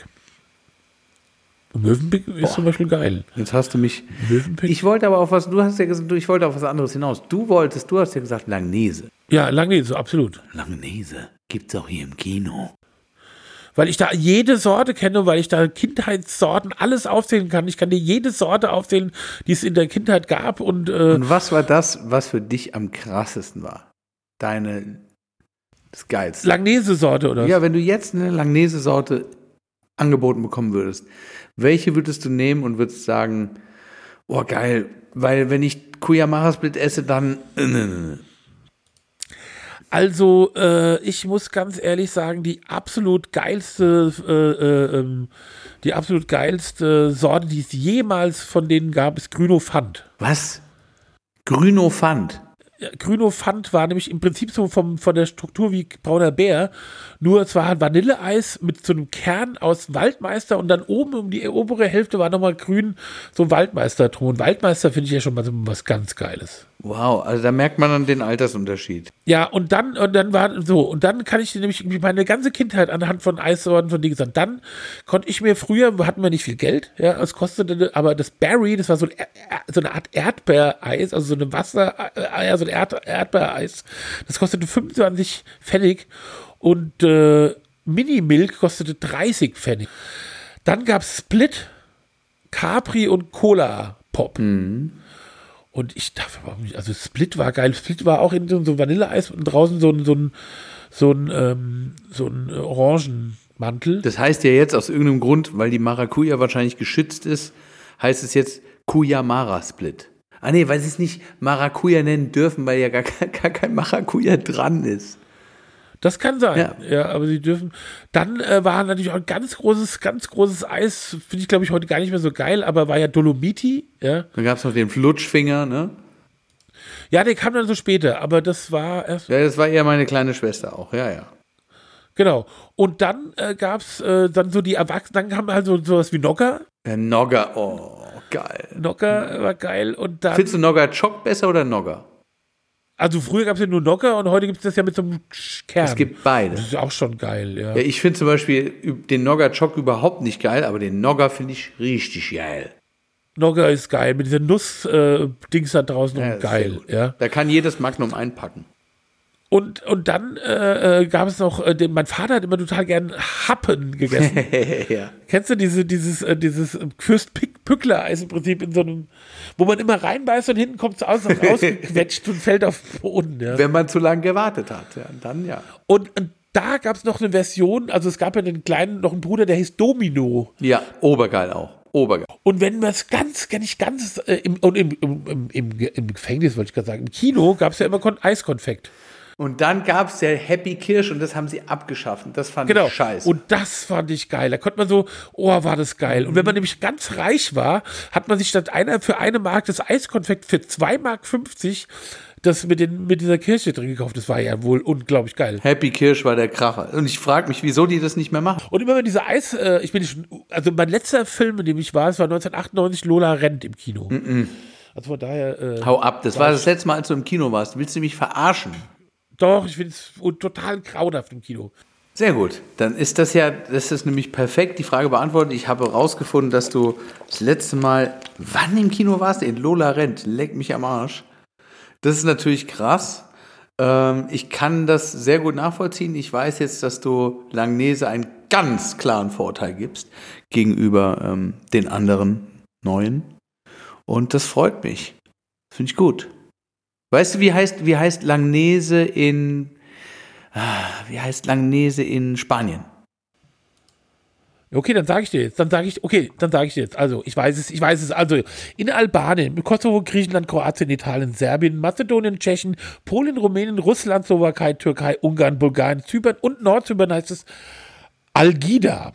Mövenpick ist zum Beispiel geil. Jetzt hast du mich. Mövenpick? Ich wollte aber auf was, du hast ja gesagt, ich wollte auf was anderes hinaus. Du wolltest, du hast ja gesagt Langnese. ja, Langnese, absolut. Langnese gibt's auch hier im Kino. Weil ich da jede Sorte kenne, weil ich da Kindheitssorten alles aufzählen kann. Ich kann dir jede Sorte aufzählen, die es in der Kindheit gab. Und äh, Und was war das, was für dich am krassesten war? Deine, das Geilste. Langnese-Sorte oder Ja, wenn du jetzt eine Langnese-Sorte angeboten bekommen würdest, welche würdest du nehmen und würdest sagen, oh geil, weil wenn ich Kuyamara Split esse, dann äh, Also, äh, ich muss ganz ehrlich sagen, die absolut geilste, äh, äh, ähm, die absolut geilste Sorte, die es jemals von denen gab, ist Grüno Pfand. Was? Grüno Pfand. Grüno Pfand war nämlich im Prinzip so vom, von der Struktur wie brauner Bär, nur es war Vanilleeis mit so einem Kern aus Waldmeister und dann oben um die obere Hälfte war nochmal grün so ein Waldmeister drum. Und Waldmeister finde ich ja schon mal so was ganz Geiles. Wow, also da merkt man dann den Altersunterschied. Ja, und dann, und dann war so, und dann kann ich nämlich meine ganze Kindheit anhand von Eissorten von dir gesagt. Dann konnte ich mir früher, hatten wir nicht viel Geld, ja, es kostete, aber das Berry, das war so, ein, so eine Art Erdbeereis, also so eine Wasser, ja, so ein Erd, Erdbeereis, das kostete 25 Pfennig und äh, Mini-Milk kostete 30 Pfennig. Dann gab es Split, Capri und Cola Pop. Mhm. Und ich dachte, also Split war geil. Split war auch in so, so Vanilleeis und draußen so ein, so ein, so ein, ähm, so ein Orangenmantel. Das heißt ja jetzt aus irgendeinem Grund, weil die Maracuja wahrscheinlich geschützt ist, heißt es jetzt Kuyamara Split. Ah nee, weil sie es nicht Maracuja nennen dürfen, weil ja gar, gar kein Maracuja dran ist. Das kann sein, ja, ja aber sie dürfen. Dann äh, war natürlich auch ein ganz großes, ganz großes Eis, finde ich glaube ich heute gar nicht mehr so geil, aber war ja Dolomiti, ja. Dann gab es noch den Flutschfinger, ne? Ja, der kam dann so später, aber das war erst. Ja, das war eher meine kleine Schwester auch, ja, ja. Genau. Und dann äh, gab es äh, dann so die Erwachsenen, dann haben halt so sowas wie Nogger. Ja, Nogger, oh, geil. Nogger war geil. Und dann. Findest du Nogger Choc besser oder Nogger? Also früher gab es ja nur Nocker und heute gibt es das ja mit so einem Kern. Es gibt beide. Das ist auch schon geil, ja. ja ich finde zum Beispiel den Nogger Choc überhaupt nicht geil, aber den Nogger finde ich richtig geil. Nogger ist geil, mit dieser Nuss-Dings äh, da draußen ja, geil, ja. Da kann jedes Magnum einpacken. Und, und dann äh, äh, gab es noch, äh, den, mein Vater hat immer total gern Happen gegessen. ja. Kennst du diese, dieses, äh, dieses Fürst Pückler Eis im Prinzip in so einem, wo man immer reinbeißt und hinten kommt es aus, ausgequetscht und fällt auf den Boden. Ja. Wenn man zu lange gewartet hat, ja, dann ja. Und, und da gab es noch eine Version, also es gab ja den kleinen, noch einen Bruder, der hieß Domino. Ja, obergeil auch. Obergeil. Und wenn man es ganz, nicht ganz, äh, im, und im, im, im, im Gefängnis, wollte ich gerade sagen, im Kino gab es ja immer Eiskonfekt. Und dann gab es ja Happy Kirsch und das haben sie abgeschafft. Das fand genau. ich scheiße. Und das fand ich geil. Da konnte man so, oh, war das geil. Und wenn man nämlich ganz reich war, hat man sich statt einer für eine Mark das Eiskonfekt für 2 Mark 50 das mit, den, mit dieser Kirsche drin gekauft. Das war ja wohl unglaublich geil. Happy Kirsch war der Kracher. Und ich frage mich, wieso die das nicht mehr machen. Und immer wenn diese Eis, äh, ich bin schon, also mein letzter Film, in dem ich war, es war 1998 Lola rennt im Kino. Mm -mm. Also von daher. Äh, Hau ab, das war, war das letzte Mal, als du im Kino warst. Willst du mich verarschen? Doch, ich finde es total grauenhaft im Kino. Sehr gut. Dann ist das ja, das ist nämlich perfekt die Frage beantwortet. Ich habe herausgefunden, dass du das letzte Mal, wann im Kino warst? In Lola Rent. Leck mich am Arsch. Das ist natürlich krass. Ähm, ich kann das sehr gut nachvollziehen. Ich weiß jetzt, dass du Langnese einen ganz klaren Vorteil gibst gegenüber ähm, den anderen Neuen. Und das freut mich. Finde ich gut. Weißt du, wie heißt, wie heißt Langnese in, ah, wie heißt Langnese in Spanien? Okay, dann sage ich dir jetzt, dann sage ich, okay, dann sage ich dir jetzt, also ich weiß es, ich weiß es, also in Albanien, Kosovo, Griechenland, Kroatien, Italien, Serbien, Mazedonien, Tschechien, Polen, Rumänien, Russland, Slowakei, Türkei, Ungarn, Bulgarien, Zypern und Nordzypern heißt es Algida.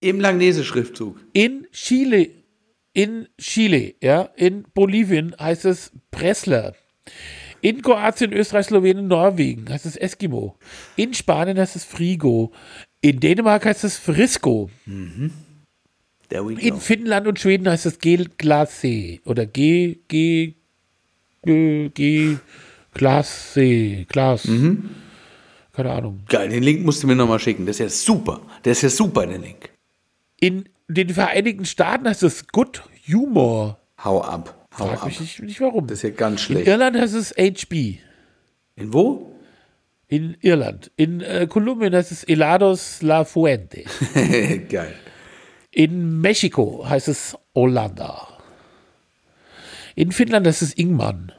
Im Langnese-Schriftzug. In Chile, in Chile, ja, in Bolivien heißt es Pressler. In Kroatien, Österreich, Slowenien, Norwegen heißt es Eskimo. In Spanien heißt es Frigo. In Dänemark heißt es Frisco. Mhm. In Finnland und Schweden heißt es Gel Glacé oder G, G, G, G Glacé. Glas. Mhm. Keine Ahnung. Geil, den Link musst du mir nochmal schicken. Das ist ja super. Der ist ja super, der Link. In den Vereinigten Staaten heißt es Good Humor. Hau ab. Hau Frag ab. mich nicht, nicht warum. Das ist ja ganz schlecht. In Irland heißt es HB. In wo? In Irland. In äh, Kolumbien heißt es Helados La Fuente. Geil. In Mexiko heißt es Hollanda. In Finnland heißt es Ingman.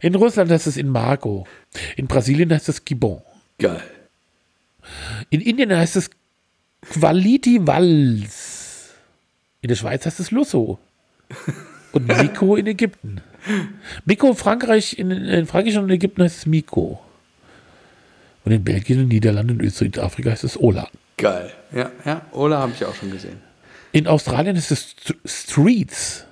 In Russland heißt es in Marco. In Brasilien heißt es Gibon. Geil. In Indien heißt es Quality Vals. In der Schweiz heißt es Lusso. und Miko in Ägypten. Miko in Frankreich, in, in Frankreich und in Ägypten heißt es Miko. Und in Belgien, in Niederlanden, und Afrika heißt es Ola. Geil. Ja, ja. Ola habe ich auch schon gesehen. In Australien ist es St Streets.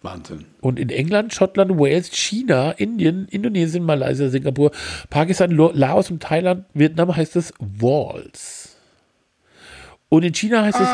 Wahnsinn. Und in England, Schottland, Wales, China, Indien, Indonesien, Malaysia, Singapur, Pakistan, Laos und Thailand, Vietnam heißt es Walls. Und in China heißt es